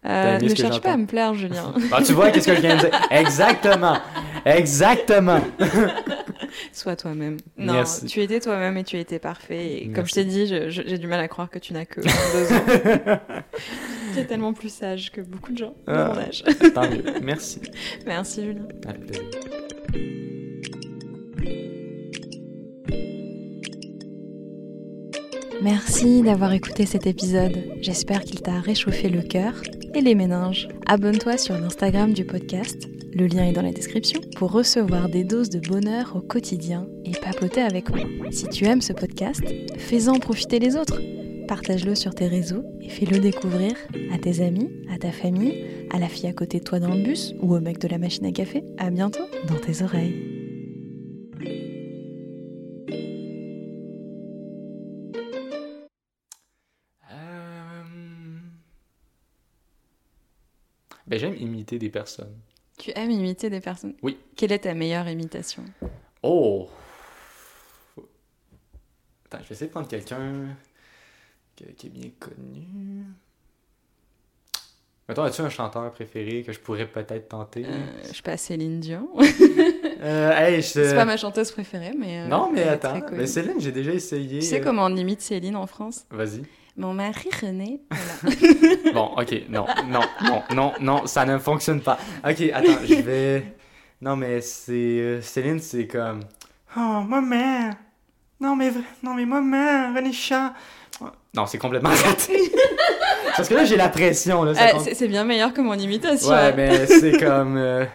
F: Euh, ne cherche pas à me plaire, Julien. (laughs)
E: Ah, tu vois, qu'est-ce que je viens de dire? Exactement! Exactement! (laughs)
F: Sois toi-même. Non,
E: Merci.
F: tu étais toi-même et tu étais parfait. Et comme je t'ai dit, j'ai du mal à croire que tu n'as que 22 ans. (laughs) tu es tellement plus sage que beaucoup de gens de
E: Ah.
F: mon âge.
E: Tant mieux. Merci.
F: Merci, Julien.
E: Avec plaisir.
F: Merci d'avoir écouté cet épisode. J'espère qu'il t'a réchauffé le cœur et les méninges. Abonne-toi sur l'Instagram du podcast, le lien est dans la description, pour recevoir des doses de bonheur au quotidien et papoter avec moi. Si tu aimes ce podcast, fais-en profiter les autres. Partage-le sur tes réseaux et fais-le découvrir à tes amis, à ta famille, à la fille à côté de toi dans le bus ou au mec de la machine à café. À bientôt dans tes oreilles.
E: Ben, j'aime imiter des personnes.
F: Tu aimes imiter des personnes?
E: Oui.
F: Quelle est ta meilleure imitation?
E: Oh! Attends, je vais essayer de prendre quelqu'un qui, est bien connu. Mettons, as-tu un chanteur préféré que je pourrais peut-être tenter?
F: Euh, Je sais pas, Céline Dion. (laughs)
E: Euh, hey, je-
F: C'est pas ma chanteuse préférée, mais. euh,
E: Non, mais attends. Mais Céline, j'ai déjà essayé.
F: Tu sais
E: euh,
F: comment on imite Céline en France?
E: Vas-y.
F: Mon mari René. Voilà. (laughs)
E: Bon, ok, non, non, non, non, non, ça ne fonctionne pas. Ok, attends, je vais. Non, mais c'est. euh, Céline, c'est comme. Oh, maman! Non, mais, non, mais maman, René Chat! Non, c'est complètement (laughs) raté. Parce que là, j'ai la pression, là.
F: Euh,
E: compte-
F: c'est bien meilleur que mon imitation.
E: Ouais, mais c'est comme. euh,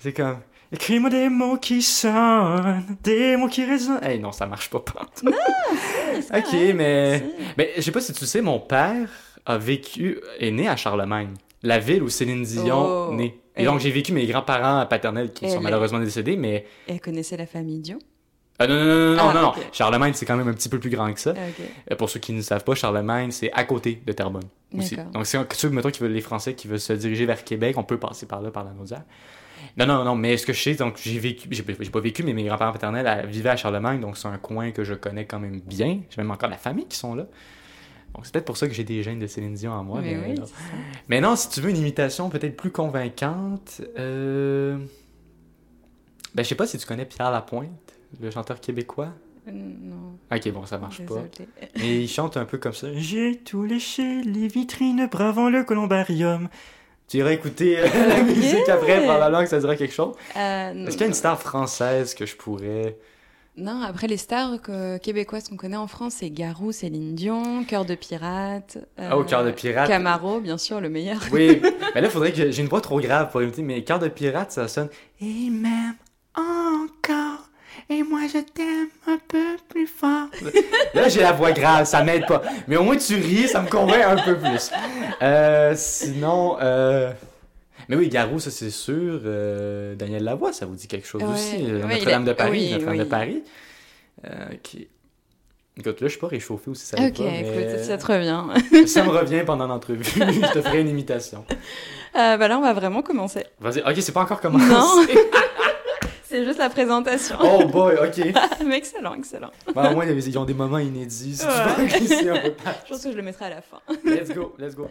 E: c'est comme. Écris-moi des mots qui sonnent, des mots qui résonnent. Hey, non, ça marche pas. partout.
F: c'est
E: ok, mais.
F: si.
E: Mais je sais pas si tu sais, mon père a vécu, est né à Charlemagne, la ville où Céline Dion
F: Oh.
E: naît. Et
F: Et-
E: donc j'ai vécu mes grands-parents paternels qui sont malheureusement décédés, mais
F: elle connaissait la famille Dion?
E: ah, non non non non non,
F: Ah,
E: non, non.
F: ok.
E: Charlemagne c'est quand même un petit peu plus grand que ça.
F: Ah.
E: Euh, Pour ceux qui ne savent pas, Charlemagne c'est à côté de Terrebonne aussi. Donc c'est ceux mettons qui veulent les Français qui veulent se diriger vers Québec, on peut passer par là par la Naudière. Non non non, mais ce que je sais donc j'ai vécu, j'ai pas vécu, mais mes grands-parents paternels euh, vivaient à Charlemagne, donc c'est un coin que je connais quand même bien. J'ai même encore la famille qui sont là. Donc c'est peut-être pour ça que j'ai des gènes de Céline Dion en moi.
F: mais
E: mais
F: oui,
E: non. Mais si tu veux une imitation peut-être plus convaincante, euh... ben je sais pas si tu connais Pierre Lapointe, le chanteur québécois.
F: Euh, non,
E: Ok, bon, ça marche pas. Mais il chante un peu comme ça. J'ai tout léché, les vitrines bravant le columbarium. Tu iras écouter euh, la musique après, probablement que ça dira quelque chose?
F: Euh,
E: Est-ce qu'il y a une star française que je pourrais...
F: Non, après les stars que- québécoises qu'on connaît en France, c'est Garou, Céline Dion, Cœur de pirate. euh,
E: au Cœur de pirate.
F: Camaro, bien sûr, le meilleur.
E: Oui, (laughs) mais là, il faudrait que j'ai une voix trop grave pour imiter, mais cœur de pirate, ça sonne. Et même encore, et moi je t'aime un peu plus fort. (laughs) Là, j'ai la voix grave, ça m'aide pas. Mais au moins, tu ris, ça me convainc un peu plus. Euh, sinon, euh... mais oui, Garou, ça c'est sûr. Euh, Daniel Lavoie, ça vous dit quelque chose
F: Ouais,
E: aussi. euh,
F: ouais,
E: Notre-Dame de Paris,
F: oui,
E: Notre-Dame de. Paris. Euh, ok. Écoute, là, je suis pas réchauffé aussi, ça
F: Ok,
E: va pas, mais
F: écoute, ça te revient. (laughs)
E: ça me revient pendant l'entrevue. je te ferai une imitation.
F: Euh, bah là, on va vraiment commencer.
E: Vas-y, ok, c'est pas encore commencé.
F: Non. (laughs) C'est juste la présentation.
E: oh boy, ok. (laughs)
F: Mais excellent, excellent.
E: Bah, au moins, ils ont des moments inédits. Si
F: Ouais.
E: tu
F: Je pense que je le mettrai à la fin.
E: Let's go, let's go.